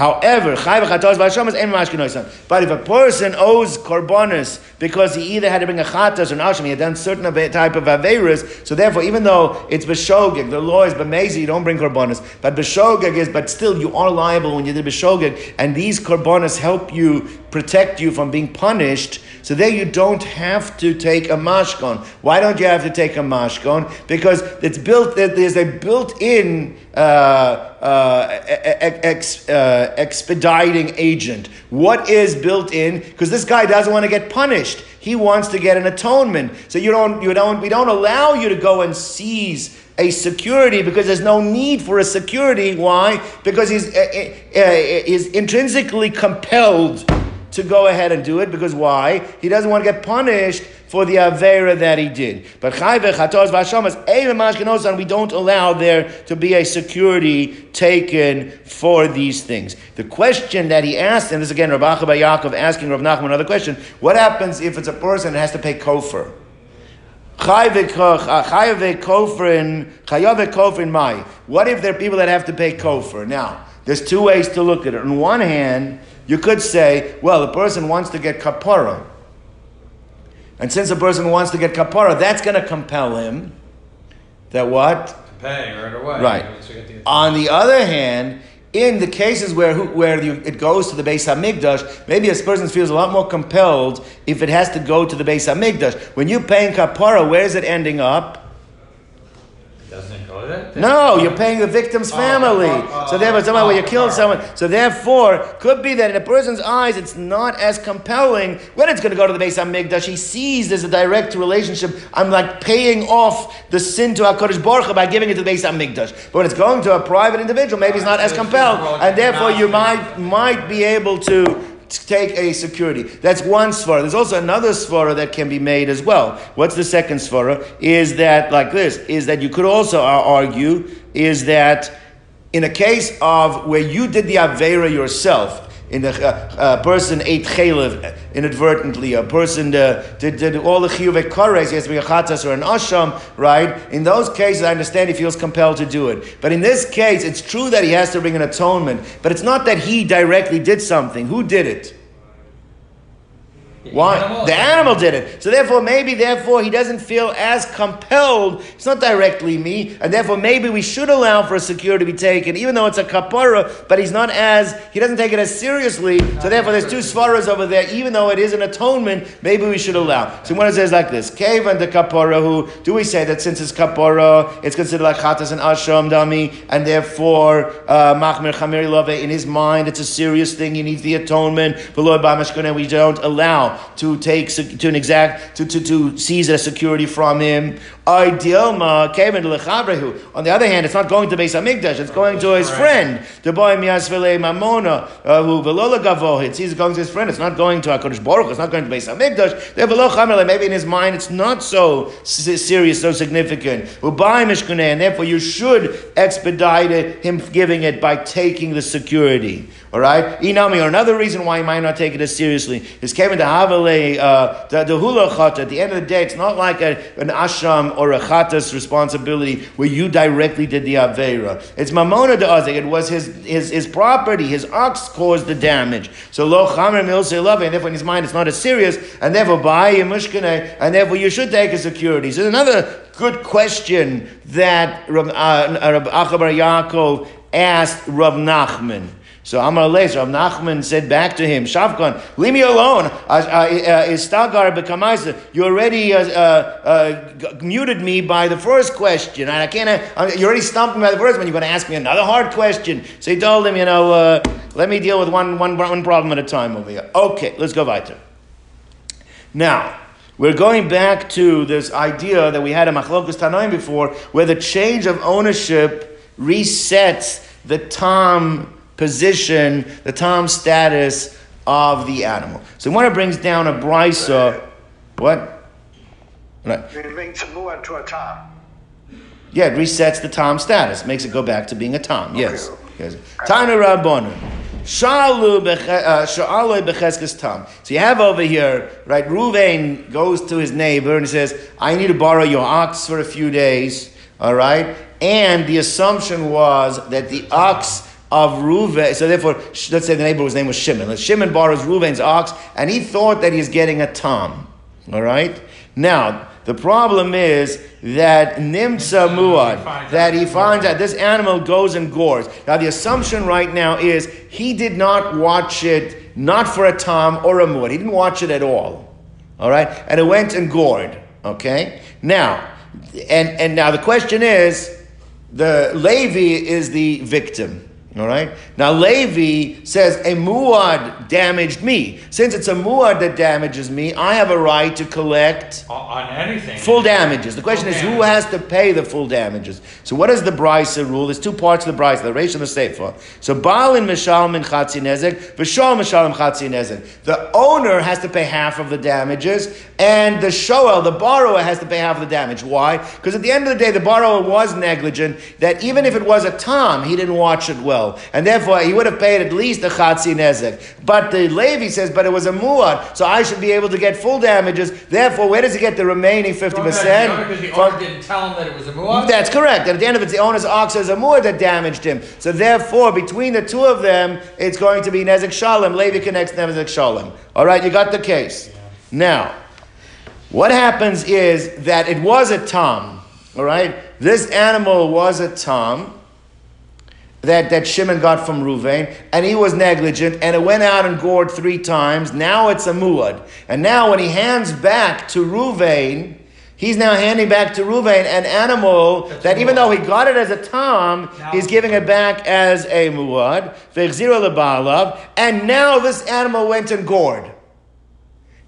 However, but if a person owes korbanis because he either had to bring a chatas or an asham, he had done certain type of averas, so therefore, even though it's b'shogeg, the law is b'mezi, you don't bring korbanis, but b'shogeg is, but still you are liable when you did b'shogeg, and these korbanis help you protect you from being punished. So there you don't have to take a mashkon. Why don't you have to take a mashkon? Because it's built. There's a built-in uh, uh, ex, uh, expediting agent. What is built in? Because this guy doesn't want to get punished. He wants to get an atonement. So you don't. You don't. We don't allow you to go and seize a security because there's no need for a security. Why? Because he's, uh, uh, uh is intrinsically compelled to go ahead and do it because why? He doesn't want to get punished for the Avera that he did. But Chayve, Chatos, Vashamas, we don't allow there to be a security taken for these things. The question that he asked, and this again, Rabbi Yaakov asking Rav Nachman another question, what happens if it's a person that has to pay kofar? Uh, mai. What if there are people that have to pay kofar? Now, there's two ways to look at it. On one hand, you could say, well, the person wants to get kapara. And since the person wants to get kapara, that's going to compel him that what? To pay right away. Right. On the other hand, in the cases where where you, it goes to the Beis Hamikdash, maybe a person feels a lot more compelled if it has to go to the Beis Hamikdash. When you're paying kapara, where is it ending up? Doesn't go? No, you're paying the victim's family. Oh, oh, oh, so therefore, someone where you killed someone. So therefore, could be that in a person's eyes, it's not as compelling when it's going to go to the Beis Hamikdash. He sees there's a direct relationship. I'm like paying off the sin to Hakadosh Baruch Hu by giving it to the Beis Hamikdash. But when it's going to a private individual, maybe it's not as compelled, and therefore you might might be able to take a security. That's one svara. There's also another svara that can be made as well. What's the second svara? Is that like this? Is that you could also argue is that in a case of where you did the avera yourself, in a, a, person ate chaylev inadvertently, a person uh, did, did all the chiyuv kares, he has to be a chatas or an asham, right? In those cases, I understand he feels compelled to do it. But in this case, it's true that he has to bring an atonement, but it's not that he directly did something. Who did it? Why? Animal. The animal did it. So therefore, maybe therefore he doesn't feel as compelled. It's not directly me, and therefore maybe we should allow for a security to be taken, even though it's a kapara. But he's not as he doesn't take it as seriously. So therefore, there's two svaras over there. Even though it is an atonement, maybe we should allow. So when it says like this, cave and the kapara, who do we say that since it's kapara, it's considered like chatas and asham dami, and therefore uh, machmir chamir love in his mind, it's a serious thing. He needs the atonement. But Lord, by we don't allow to take to an exact to, to, to seize a security from him. Idealma came into On the other hand, it's not going to Beis Hamikdash; it's going to his friend. The boy miasvele mamona uh, who velola gavo. It sees going to his friend. It's not going to Hakadosh Baruch. It's not going to Beis Hamikdash. Maybe in his mind, it's not so serious, so significant. And therefore, you should expedite it, him giving it by taking the security. All right, inami or another reason why you might not take it as seriously is Kevin the Havale uh, the hula chat. At the end of the day, it's not like a, an asham or a chatas responsibility where you directly did the avera. It's mamona de azik. It was his, his his property. His ox caused the damage. So lo chamer mil love, and therefore in his mind it's not as serious, and therefore buy mushkane, and therefore you should take a security. So another good question that Rab, uh, Rab Acha bar Yaakov asked Rav Nachman. So Amar Leis, Rav Nachman said back to him, Shavkan, leave me alone. Uh, uh, is Stagar bekamaisa? You already uh, muted me by the first question, and I can't. you already stumped me by the first one. You're going to ask me another hard question. So he told him, you know, let me deal with one, one, one problem at a time over here. Okay, let's go weiter. Now. We're going back to this idea that we had in Machlokas Tanoim before, where the change of ownership resets the tam position, the tom status of the animal. So when it brings down a brisa, what? Right. It brings to a tom. Yeah, it resets the Tom status, makes it go back to being a Tom. Yes. yes. Tana Rabbonu. Shalu uh, becheskes tam. So you have over here, right? Ruvain goes to his neighbor and he says, "I need to borrow your ox for a few days." All right, and the assumption was that the ox of Ruvain. So therefore, let's say the neighbor's name was Shimon. Shimon borrows Ruvain's ox, and he thought that he's getting a tom. All right. Now the problem is that Nimtza Muad, that he finds out this animal goes and gores. Now the assumption right now is he did not watch it, not for a Tom or a Muad. He didn't watch it at all. All right? And it went and gored. Okay? Now, and, and now the question is, the Levi is the victim. All right. Now Levi says a muad damaged me. Since it's a muad that damages me, I have a right to collect on anything full damages. The question full is damage. who has to pay the full damages. So what is the brisa rule? There's two parts of the brisa: the reish and the seifa. So balin mishalmin chatzi nezek, v'shol mishalim chatzi nezek. The owner has to pay half of the damages, and the shoel, the borrower, has to pay half of the damage. Why? Because at the end of the day, the borrower was negligent. That even if it was a tom, he didn't watch it well and therefore he would have paid at least a chatzi nezek. But the Levi says, but it was a muad, so I should be able to get full damages. Therefore, where does he get the remaining fifty percent? Because the owner didn't tell him that it was a muad. That's correct. And at the end of it, the owner's ox is a muad that damaged him. So therefore, between the two of them, it's going to be nezek shalom. Levi connects nezek shalom. All right, you got the case. Yeah. Now, what happens is that it was a tom. All right, this animal was a tom that, that Shimon got from Ruvain, and he was negligent, and it went out and gored three times. Now it's a muad. And now when he hands back to Ruvain, he's now handing back to Ruvain an animal That's that even though he got it as a tom, now, he's giving it back as a muad. And now this animal went and gored.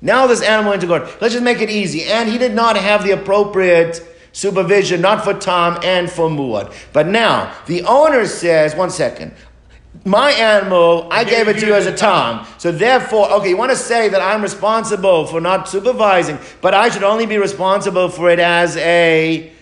Now this animal went and gored. Let's just make it easy. And he did not have the appropriate supervision, not for Tom and for Muad. But now, the owner says, one second, my animal, I gave it to you as a Tom. So therefore, okay, you want to say that I'm responsible for not supervising, but I should only be responsible for it as a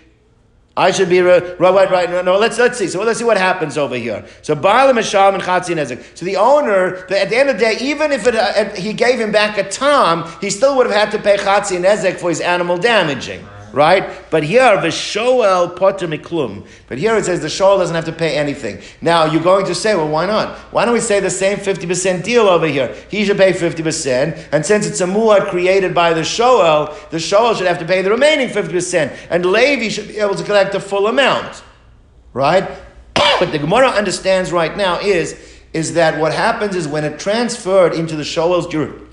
I should be right, right, right. No, let's let's see. So let's see what happens over here. So Baalim Mishal and Chatzi Nezek. So the owner, the, at the end of the day, even if it, uh, he gave him back a tom, he still would have had to pay Chatzi Nezek for his animal damaging right? But here, the potter miklum. But here it says the shoel doesn't have to pay anything. Now you're going to say, well, why not? Why don't we say the same fifty percent deal over here? He should pay fifty percent, and since it's a muad created by the shoel, the shoel should have to pay the remaining fifty percent, and Levi should be able to collect the full amount, right? What the Gemara understands right now is is that what happens is when it transferred into the shoel's jurisdiction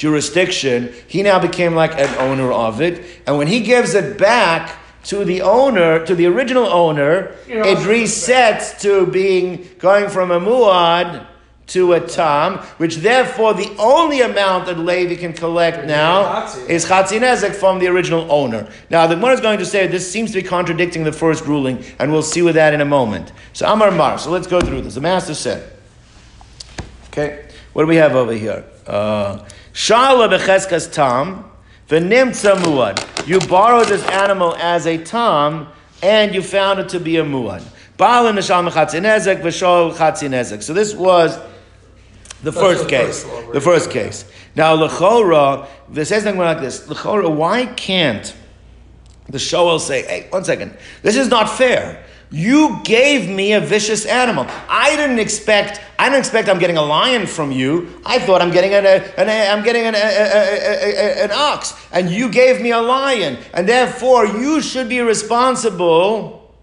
jurisdiction, he now became like an owner of it. And when he gives it back to the owner, to the original owner, it resets to being going from a muad to a tam, which therefore the only amount that Levi can collect now is chatzinezek from the original owner. Now the one is going to say this seems to be contradicting the first ruling, and we'll see with that in a moment. So Amar Mar. So let's go through this. The master said, okay, what do we have over here? Uh, Shala becheskas tam, v'nimtza muad. You borrowed this animal as a tam, and you found it to be a muad. Baalin nishal mechatzinezek, v'shol chatzinezek. So this was the first case. The first case. Now, lechora, this says something like this. Lechora, why can't the shoel say, hey, one second, this is not fair. You gave me a vicious animal. I didn't expect. I didn't expect I'm getting a lion from you. I thought I'm getting an, an, I'm getting an, a a an ox, and you gave me a lion, and therefore you should be responsible.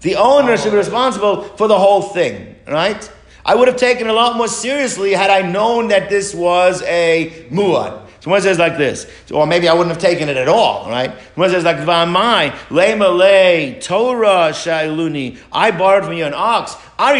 The owner should be responsible for the whole thing, right? I would have taken it a lot more seriously had I known that this was a muad. So one says like this, or maybe I wouldn't have taken it at all, right? One says like Vamai, Lemale, Torah Shailuni, I borrowed from you an ox. I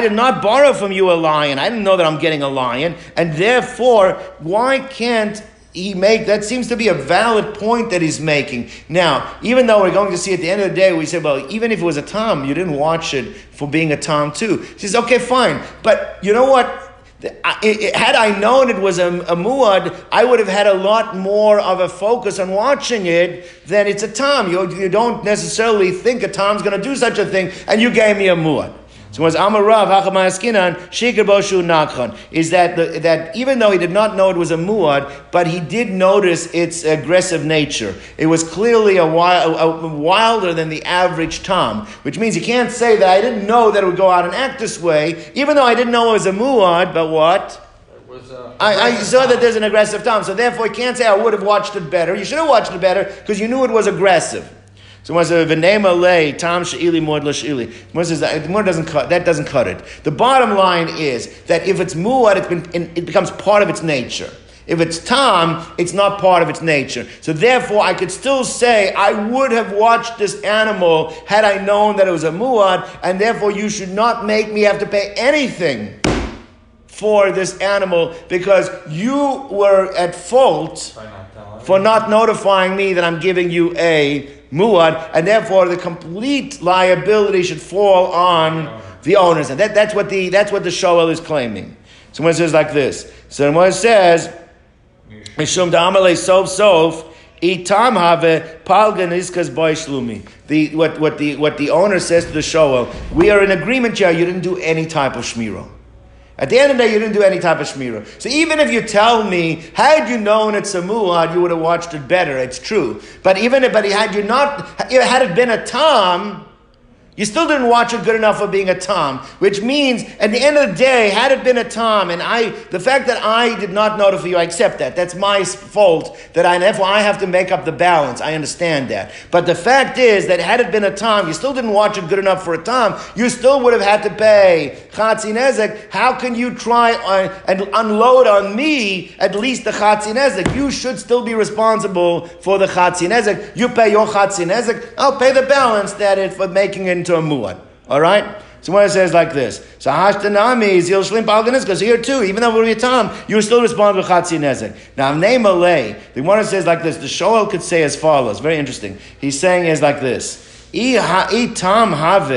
did not borrow from you a lion. I didn't know that I'm getting a lion. And therefore, why can't he make that seems to be a valid point that he's making. Now, even though we're going to see at the end of the day, we say, well, even if it was a Tom, you didn't watch it for being a Tom too. He says, okay, fine. But you know what? Had I known it was a, a muad, I would have had a lot more of a focus on watching it than it's a tom. You, you don't necessarily think a tom's going to do such a thing, and you gave me a muad. So was Amarav Hachamaskinan Shikar Boshu Nachon is that the, that even though he did not know it was a muad, but he did notice its aggressive nature. It was clearly a, wild, a, wilder than the average tom, which means you can't say that I didn't know that it would go out and act this way, even though I didn't know it was a muad. But what? Was, uh, I, I saw that there's an aggressive tom, so therefore you can't say I would have watched it better. You should have watched it better because you knew it was aggressive. So when it says v'nema lay tam she'ili mod l'she'ili, Gemara says that Gemara doesn't cut. That doesn't cut it. The bottom line is that if it's muad, it's been, it becomes part of its nature. If it's tam, it's not part of its nature. So therefore, I could still say I would have watched this animal had I known that it was a muad, and therefore you should not make me have to pay anything for this animal because you were at fault By not telling. for not notifying me that I'm giving you a muad, and therefore the complete liability should fall on the owners. And that, that's what the that's what the Shoel is claiming. So it says like this, so it says, Mishum sof sof, itam. The what what the what the owner says to the Shoel, we are in agreement here. You didn't do any type of shmiro. At the end of the day, you didn't do any type of shmira. So even if you tell me, had you known it's a muad, you would have watched it better. It's true. But even if, but had you not, had it been a tom, you still didn't watch it good enough for being a tom, which means at the end of the day, had it been a tom, and I, the fact that I did not notify you, I accept that. That's my fault. That I, therefore, I have to make up the balance. I understand that. But the fact is that had it been a tom, you still didn't watch it good enough for a tom. You still would have had to pay chatzi nezek. How can you try on, and unload on me at least the chatzi nezek? You should still be responsible for the chatzi nezek. You pay your chatzi nezek. I'll pay the balance that it for making it into a muad. All right. So when it says like this, so hashtanami is yil shlim because here too, even though we're tam, you're still responsible for chatzi nezek. Now name malay. The one that says like this, the shoel could say as follows. Very interesting. He's saying is like this: I tam have.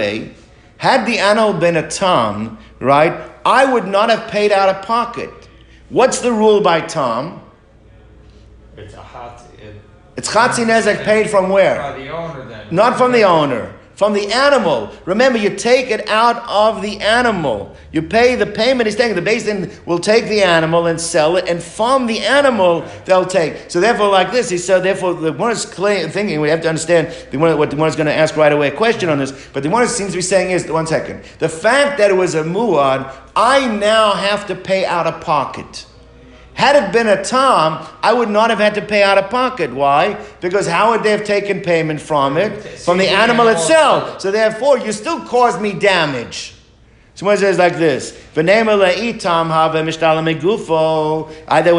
Had the animal been a tam, right? I would not have paid out of pocket. What's the rule by tam? It's a. It's nezek paid from where? by the owner then. Not from the owner, from the animal. Remember, you take it out of the animal. You pay the payment he's taking. The Beis Din will take the animal and sell it, and from the animal they'll take. So therefore, like this, he said. Therefore, the one is thinking we have to understand the one, what the one is going to ask right away a question on this. But the one seems to be saying is one second. The fact that it was a muad, I now have to pay out of pocket. Had it been a Tom, I would not have had to pay out of pocket. Why? Because how would they have taken payment from it? From the animal itself. So therefore, you still caused me damage. Someone says like this: they would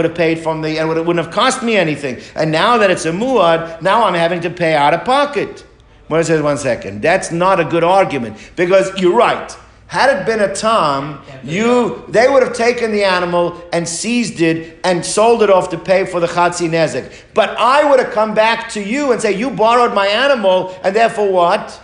have paid from the, and it wouldn't have cost me anything. And now that it's a muad, now I'm having to pay out of pocket. One says, "One second, that's not a good argument because you're right." Had it been a tom, you they would have taken the animal and seized it and sold it off to pay for the chatzi nezek. But I would have come back to you and say, "You borrowed my animal, and therefore what?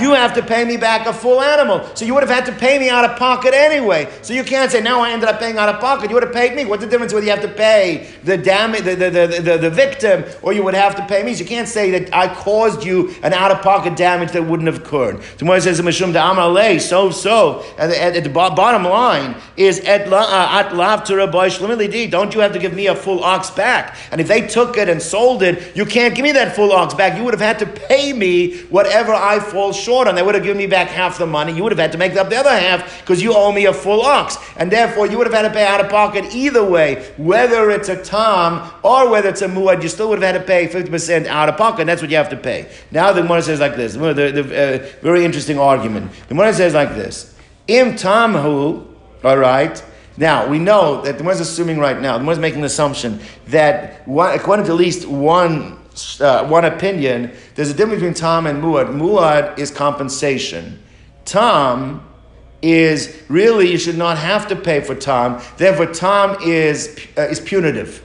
You have to pay me back a full animal. So you would have had to pay me out of pocket anyway. So you can't say now I ended up paying out of pocket. You would have paid me. What's the difference whether you have to pay the damage, the, the, the, the, the victim, or you would have to pay me? So you can't say that I caused you an out of pocket damage that wouldn't have occurred. So it says Mishum Da'amar Lei, so so, at the, at the bottom line is at uh, at lav to Rabbi Shlomo Lidi, Don't you have to give me a full ox back? And if they took it and sold it, you can't give me that full ox back. You would have had to pay me whatever I fall short on. They would have given me back half the money. You would have had to make up the other half because you owe me a full ox. And therefore, you would have had to pay out of pocket either way, whether it's a tom or whether it's a muad, you still would have had to pay 50% out of pocket. That's what you have to pay. Now the Gemara says like this. The, the, the, uh, very interesting argument. The Gemara says like this. Im tamhu, all right. Now we know that the is assuming right now. The is making the assumption that one, according to at least one uh, one opinion, there's a difference between tam and muad. Muad is compensation. Tam is really you should not have to pay for tam. Therefore, tam is uh, is punitive.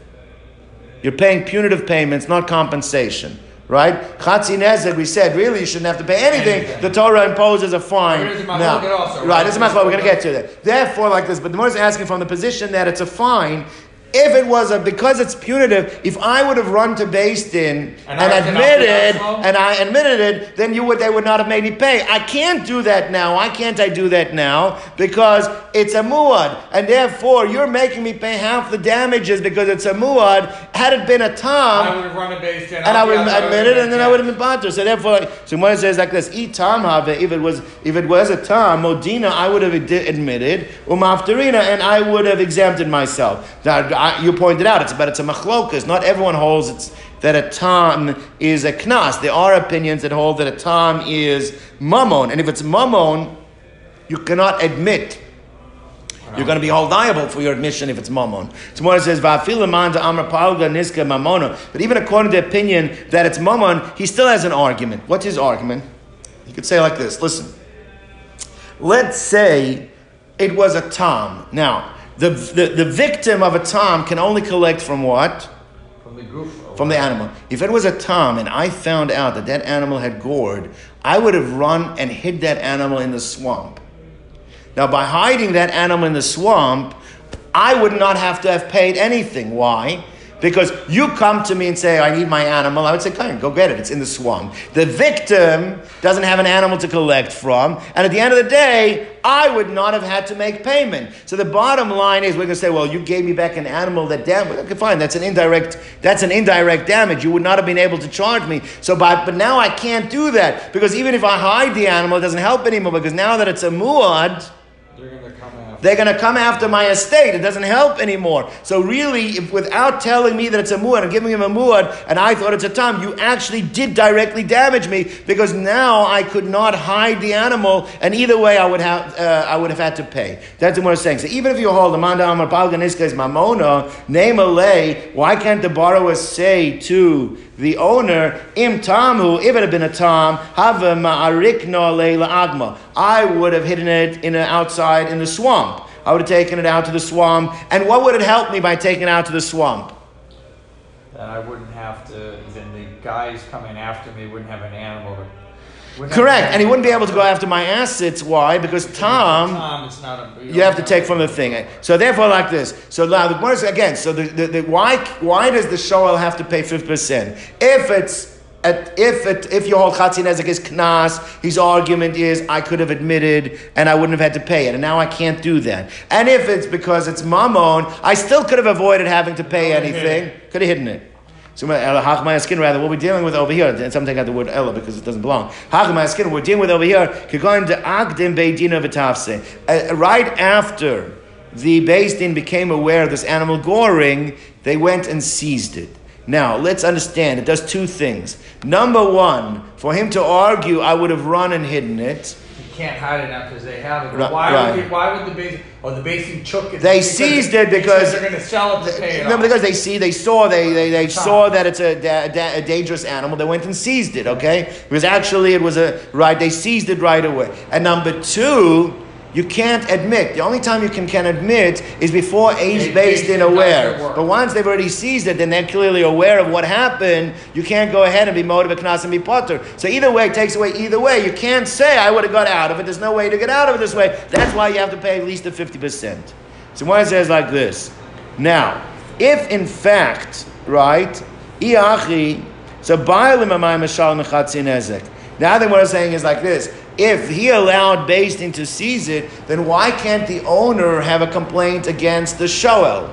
You're paying punitive payments, not compensation. Right? Chatzi nezek, we said, really, you shouldn't have to pay anything. Anything. The Torah imposes a fine. But it is a Now, also, right, right? it's a machlokes, we're going to get to that. Therefore, like this, but the more is asking from the position that it's a fine. If it was a, because it's punitive, if I would have run to Din and, And I cannot do admitted, and I admitted it, then you would, they would not have made me pay. I can't do that now. Why can't I do that now? Because it's a muad, and therefore you're making me pay half the damages because it's a muad. Had it been a tom, I would have run a base and I would have admitted, and then I would have been batter. So therefore, so when it says like this, "Eat tam have if it was if it was a tam modina, I would have ad- admitted umafterina, and I would have exempted myself. Now You pointed out it's but it's a machlokas. Not everyone holds it's that a tam is a knas. There are opinions that hold that a tam is mammon, and if it's mammon, you cannot admit. You're going to be held liable for your admission if it's mammon. Tomorrow says, "Va'afilamanda amar palga niska mamona." But even according to the opinion that it's mammon, he still has an argument. What's his argument? He could say like this: Listen, let's say it was a tom. Now, the, the, the victim of a tom can only collect from what? From the goof. From the animal. If it was a tom and I found out that that animal had gored, I would have run and hid that animal in the swamp. Now, by hiding that animal in the swamp, I would not have to have paid anything. Why? Because you come to me and say, I need my animal. I would say, come go get it. It's in the swamp. The victim doesn't have an animal to collect from. And at the end of the day, I would not have had to make payment. So the bottom line is we're going to say, well, you gave me back an animal that damaged. Okay, fine. That's an indirect, that's an indirect damage. You would not have been able to charge me. So, but, but now I can't do that. Because even if I hide the animal, it doesn't help anymore. Because now that it's a muad, They're going to come after. They're going to come after my estate. It doesn't help anymore. So really, if without telling me that it's a muad and giving him a muad, and I thought it's a tam, you actually did directly damage me because now I could not hide the animal, and either way, I would have uh, I would have had to pay. That's what I'm saying. So even if you hold the manda amar palganiska is mamona name a lay, why can't the borrower say to the owner, im if it had been a tam, have ma'arikna leila agma. I would have hidden it in a, outside in the swamp. I would have taken it out to the swamp. And what would it help me by taking it out to the swamp? Then I wouldn't have to. Then the guys coming after me wouldn't have an animal. To, Correct. And he wouldn't be able to go after my assets. Why? Because Tom. Tom, it's not a. You have to take from the thing. So therefore, like this. So now the Gemara again. So the, the, the why why does the shoel have to pay fifty percent if it's at, if it if you hold chatzin nezek is knas, his argument is I could have admitted and I wouldn't have had to pay it, and now I can't do that. And if it's because it's mammon, I still could have avoided having to pay Could have hidden anything. Could have hidden it. So skin rather, what we're dealing with over here, and something got the word ella because it doesn't belong. Skin, we're dealing with over here. Uh, Right after the Beis Din became aware of this animal goring, they went and seized it. Now, let's understand, it does two things. Number one, for him to argue, I would have run and hidden it. Can't hide it now because they have it. But why right. would they, why would the base or the basing took it? They seized it because- they're going to sell it to pay it No, off. because they see, they saw, they, they, they saw that it's a, da, a dangerous animal. They went and seized it. Okay, because actually it was a right. They seized it right away. And number two, you can't admit. The only time you can, can admit is before age based they've aware. But once they've already seized it, then they're clearly aware of what happened. You can't go ahead and be motive knas and be potter. So either way, it takes away either way. You can't say I would have got out of it. There's no way to get out of it this way. That's why you have to pay at least the fifty percent. So one says like this. Now, if in fact, right, iachi, so ba'alim amayim mashal. Now then what I'm saying is like this. If he allowed Beis Din to seize it, then why can't the owner have a complaint against the shoel?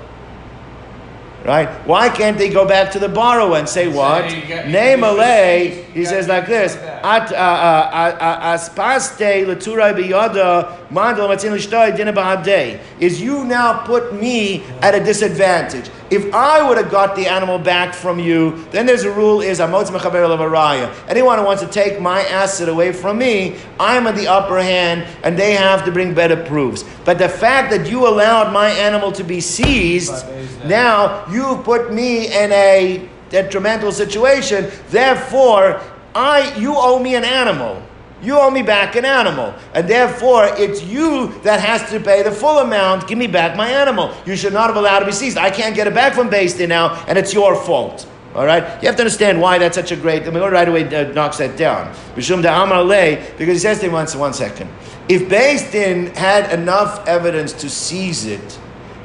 Right? Why can't they go back to the borrower and say what? got- Name a lay. He says like this. At uh, uh, uh, aspaste leturai biyada mandal matzin l'shtoi dina. Is you now put me at a disadvantage. If I would have got the animal back from you, then there's a rule is amotz mechaber levaraya. Anyone who wants to take my asset away from me, I'm at the upper hand, and they have to bring better proofs. But the fact that you allowed my animal to be seized, now you put me in a detrimental situation. Therefore, I you owe me an animal. You owe me back an animal. And therefore, it's you that has to pay the full amount. Give me back my animal. You should not have allowed to be seized. I can't get it back from Beis Din now, and it's your fault. All right, you have to understand why that's such a great. The Gemara right away uh, knocks that down. Because he says to him once, one second. If Beis Din had enough evidence to seize it,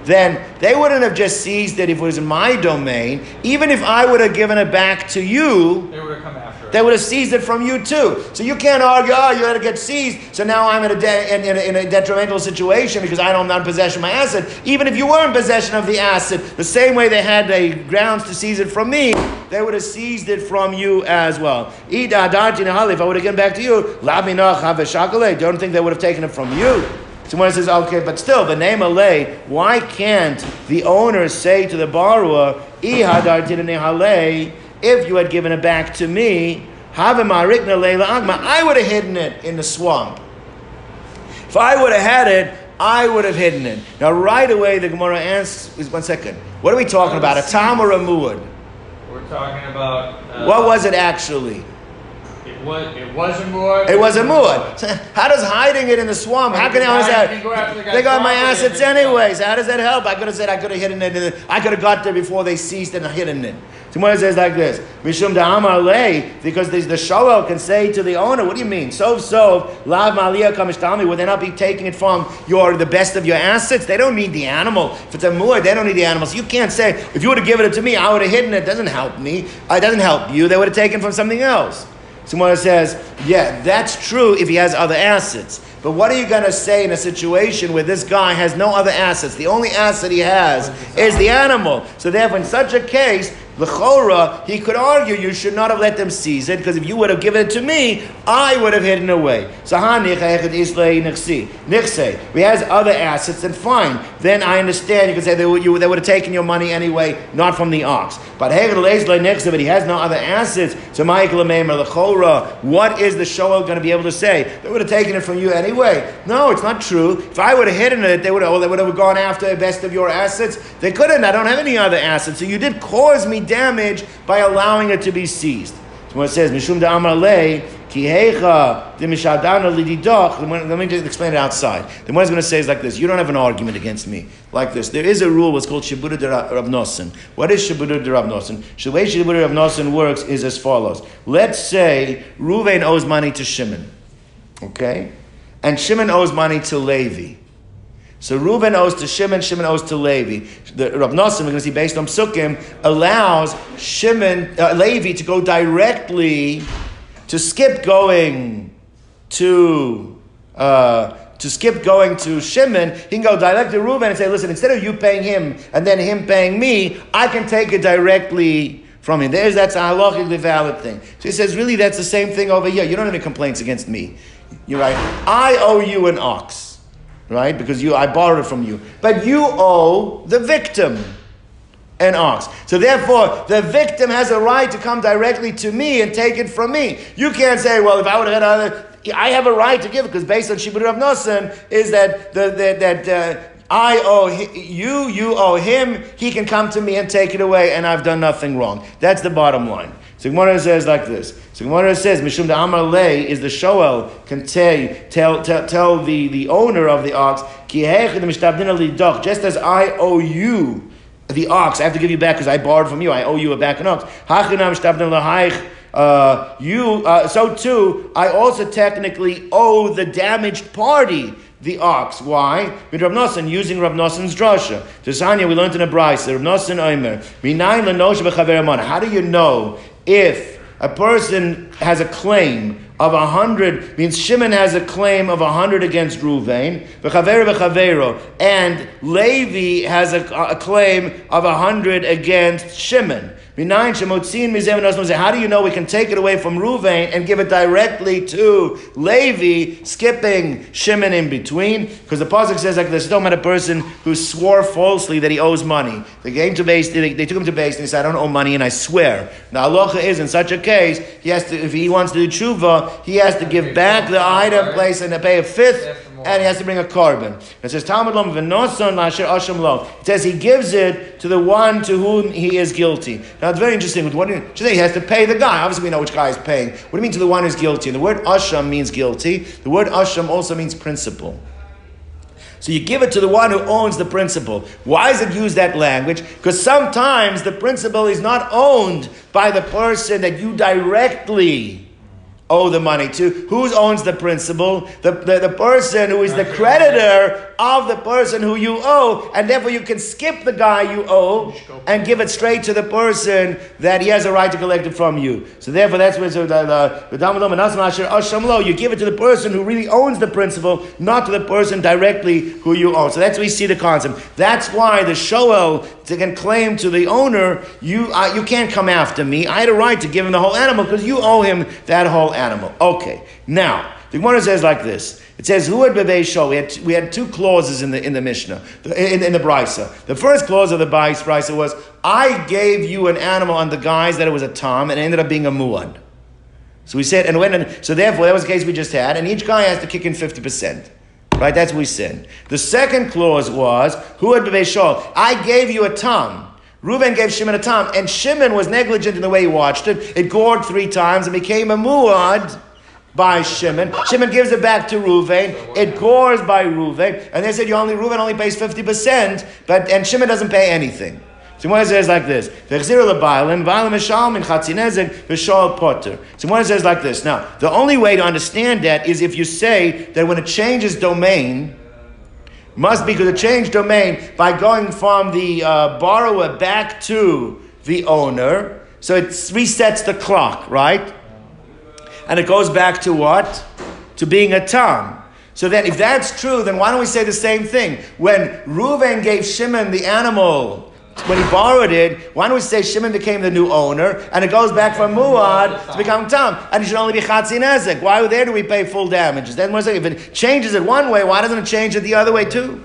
then they wouldn't have just seized it if it was in my domain. Even if I would have given it back to you, They would have come after it. they would have seized it from you too. So you can't argue, oh, you had to get seized, so now I'm in a, de- in, in, a, in a detrimental situation because I don't not in possession of my asset. Even if you were in possession of the asset, the same way they had the grounds to seize it from me, they would have seized it from you as well. If I would have given back to you, don't think they would have taken it from you. Someone says, okay, but still, the name Alei, why can't the owner say to the borrower, if you had given it back to me, I would have hidden it in the swamp. If I would have had it, I would have hidden it. Now, right away, the Gemara answers, one second. What are we talking about? A tam or a muad? We're talking about. Uh, What was it actually? It was. It was a muad. It was a muad. How does hiding it in the swamp? How can I guy that? go the guy's They got my assets anyways. How does that help? I could have said I could have hidden it. In the, I could have got there before they ceased and hidden it. Someone says like this: Mishum da'amar lei, because the shoel can say to the owner, "What do you mean? Sov sov lav maliyah kamishtami? Would they not be taking it from your the best of your assets? They don't need the animal. If it's a muad, they don't need the animals. You can't say if you would have given it to me, I would have hidden it. Doesn't help me. Uh, It doesn't help you. They would have taken from something else. Someone says, yeah, that's true if he has other assets. But what are you going to say in a situation where this guy has no other assets? The only asset he has is the animal. So therefore, in such a case, the L'chora, he could argue you should not have let them seize it because if you would have given it to me, I would have hidden away. So he has other assets, then fine. Then I understand. You can say they would, you, they would have taken your money anyway, not from the ox. But he has no other assets. So L'chora, what is the show going to be able to say? They would have taken it from you anyway. No, it's not true. If I would have hidden it, they would have, they would have gone after the best of your assets. They couldn't. I don't have any other assets. So you did cause me damage by allowing it to be seized. So when it says, Let me just explain it outside. The one is going to say is like this You don't have an argument against me like this. There is a rule, what's called Shibuda de Rav Nosen. What is Shibuda de Rav Nosen? The way Shibuda de Rav Nosen works is as follows. Let's say Ruvain owes money to Shimon. Okay? And Shimon owes money to Levi. So Reuben owes to Shimon, Shimon owes to Levi. The Rav Nosson, we're going to see based on Sukkim, allows Shimon, uh, Levi to go directly, to skip going to, uh, to skip going to Shimon, he can go directly to Reuben and say, listen, instead of you paying him and then him paying me, I can take it directly from him. There's that's a halachically valid thing. So he says, really, that's the same thing over here. You don't have any complaints against me. You're right. I owe you an ox right? Because you, I borrowed it from you. But you owe the victim an ox. So therefore, the victim has a right to come directly to me and take it from me. You can't say, well, if I would have had other, I have a right to give it because based on Shibud Rav Nosson is that the, the that. Uh, I owe you, you owe him, he can come to me and take it away, and I've done nothing wrong. That's the bottom line. So Gemara says like this. So Gemara says, Mishum da Amar Le is the Shoel can tell, tell, tell, tell the, the owner of the ox, just as I owe you the ox, I have to give you back because I borrowed from you, I owe you a back an ox. Uh, you, uh, so too, I also technically owe the damaged party the ox. Why? With Rav Nosson, using Rav Nosson's drasha. Tazania, we learned in a brisa, Rav Nosson Omer, How do you know if a person has a claim of a hundred, means Shimon has a claim of a hundred against Ruvain, and Levi has a, a claim of a hundred against Shimon. How do you know we can take it away from Ruvain and give it directly to Levi, skipping Shimon in between? Because the pasuk says like this: don't a person who swore falsely that he owes money. They came to base, they, they took him to base, and he said, "I don't owe money, and I swear." Now, Allah is in such a case, he has to, if he wants to do tshuva, he has to give back the item place and to pay a fifth and he has to bring a korban. It says Talmud Lom v'noson lasher asham lo. It says he gives it to the one to whom he is guilty. Now it's very interesting. What do you, he has to pay the guy. Obviously, we know which guy is paying. What do you mean to the one who's guilty? And the word asham means guilty. The word asham also means principal. So you give it to the one who owns the principal. Why is it used that language? Because sometimes the principal is not owned by the person that you directly owe the money to. Who owns the principal? The, the, the person who is the creditor of the person who you owe, and therefore you can skip the guy you owe and give it straight to the person that he has a right to collect it from you. So therefore, that's where so the, the, the you give it to the person who really owns the principal, not to the person directly who you owe. So that's where we see the concept. That's why the shoel can claim to the owner, you uh, you can't come after me. I had a right to give him the whole animal because you owe him that whole animal. Okay, now. The Gemara says like this. It says, "Who had bevei We had we had two clauses in the in the Mishnah in, in the Brisa. The first clause of the Brisa was, "I gave you an animal on the guise that it was a tom, and it ended up being a muad." So we said, and when so therefore that was the case we just had, and each guy has to kick in fifty percent. Right, that's what we said. The second clause was, "Who had bevei I gave you a tom." Reuben gave Shimon a tom, and Shimon was negligent in the way he watched it. It gored three times and became a muad by Shimon. Shimon gives it back to Ruvain. It gores by Ruvain. And they said you only Ruvain only pays 50%, but and Shimon doesn't pay anything. So one says like this: So one says like this. Now, the only way to understand that is if you say that when it changes domain, must be because it changed domain by going from the uh, borrower back to the owner. So it resets the clock, right? and it goes back to what? To being a tam. So then, if that's true, then why don't we say the same thing? When Reuven gave Shimon the animal, when he borrowed it, why don't we say Shimon became the new owner, and it goes back from Muad to become Tam, and it should only be Chatzi Nezek? Why there do we pay full damages? Then one second, if it changes it one way, why doesn't it change it the other way too?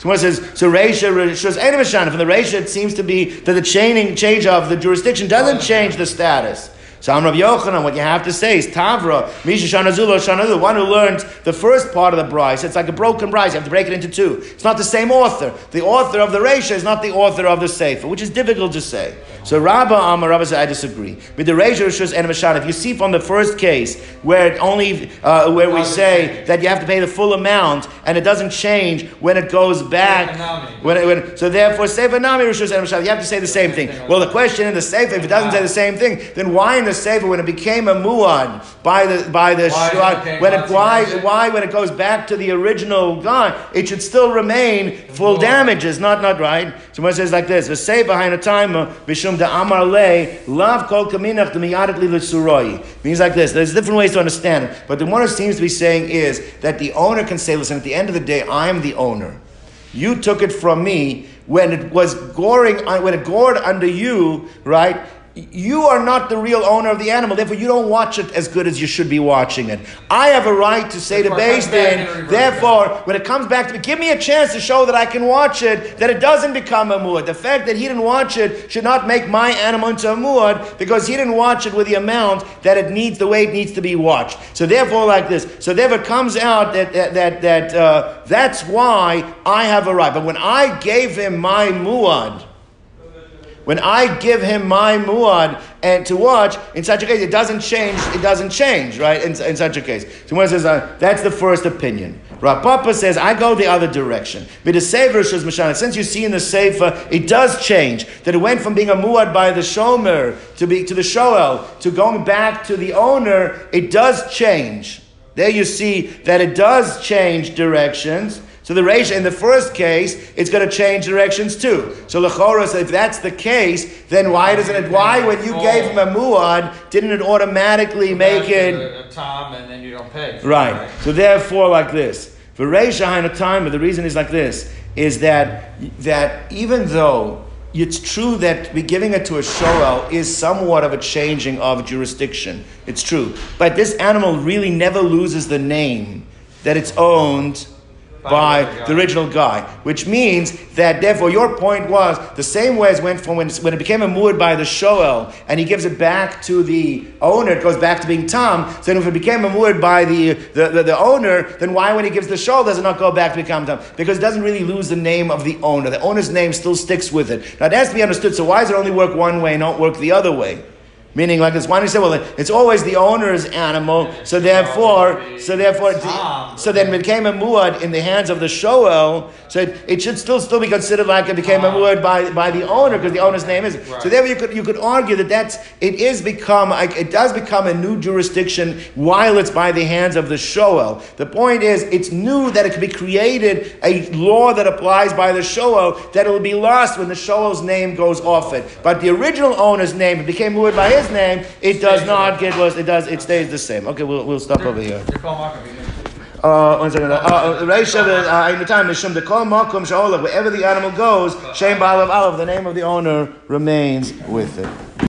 So one says, so Reisha shows any mishana. From the Reisha, it seems to be that the chaining, change of the jurisdiction doesn't change the status. So I'm Rabbi Yochanan, what you have to say is Tavra, Misha Shanazulo Shanazu, the one who learned the first part of the Braisa. It's like a broken Braisa. You have to break it into two. It's not the same author. The author of the Resha is not the author of the seifa, which is difficult to say. So Rabba Amar Rabba said, I disagree. But the Resha Rishus and Mashan, if you see from the first case where it only uh, where we say that you have to pay the full amount and it doesn't change when it goes back. When, it, when so therefore seifa Nami Rishus and Mashan, you have to say the same thing. Well, the question in the seifa, if it doesn't say the same thing, then why in the seifa when it became a muad by the by the why when it why why when it goes back to the original guy, it should still remain full damages, not not right. So says like this, "V'sei behind a time bishum de amar le lav kol kaminach de miyadet li means like this. There's different ways to understand it, but the one it seems to be saying is that the owner can say, "Listen, at the end of the day, I am the owner. You took it from me." When it was goring, when it gored under you, right? You are not the real owner of the animal, therefore you don't watch it as good as you should be watching it. I have a right to say therefore, to Beis Din, therefore, when it comes back to me, give me a chance to show that I can watch it, that it doesn't become a muad. The fact that he didn't watch it should not make my animal into a muad because he didn't watch it with the amount that it needs, the way it needs to be watched. So therefore, like this, so therefore it comes out that that that, that uh, that's why I have a right. But when I gave him my muad, when I give him my muad and to watch, in such a case, it doesn't change. It doesn't change, right? In, in such a case, so one says uh, that's the first opinion. Rav Papa says I go the other direction. But the seifa says Mashana. Since you see in the seifa, it does change that it went from being a muad by the shomer to be to the shoel to going back to the owner. It does change. There you see that it does change directions. So the Reisha, in the first case, it's going to change directions too. So Lechoros, if that's the case, then why doesn't it, why when you gave him a oh. muad, didn't it automatically make it... A, uh, tom and then you don't pay. Right. So therefore, like this. For Reisha in a time, but the reason is like this, is that, that even though it's true that we're giving it to a shoel is somewhat of a changing of jurisdiction. It's true. But this animal really never loses the name that it's owned by the original guy, which means that therefore your point was the same way as went from when, when it became a muad by the shoel and he gives it back to the owner, it goes back to being Tom. So if it became a muad by the, the, the, the, owner, then why when he gives the shoel does it not go back to become Tom? Because it doesn't really lose the name of the owner. The owner's name still sticks with it. Now it has to be understood. So why does it only work one way and not work the other way? Meaning, like this one who said, well, it's always the owner's animal, so therefore, so therefore, so then it became a muad in the hands of the shoel, so it, it should still still be considered like it became a muad by, by the owner because the owner's name is. So therefore, you could you could argue that that's it is become like it does become a new jurisdiction while it's by the hands of the shoel. The point is, it's new that it could be created a law that applies by the shoel that it will be lost when the shoel's name goes off it. But the original owner's name it became muad by his name, it does not get lost. It does. It stays the same. Okay, we'll, we'll stop over here. Uh, one second. Uh, Reisha, uh, in the time, Mishum, the kol makom sha'olav, wherever the animal goes, Shem ba'alav alav, the name of the owner remains with it.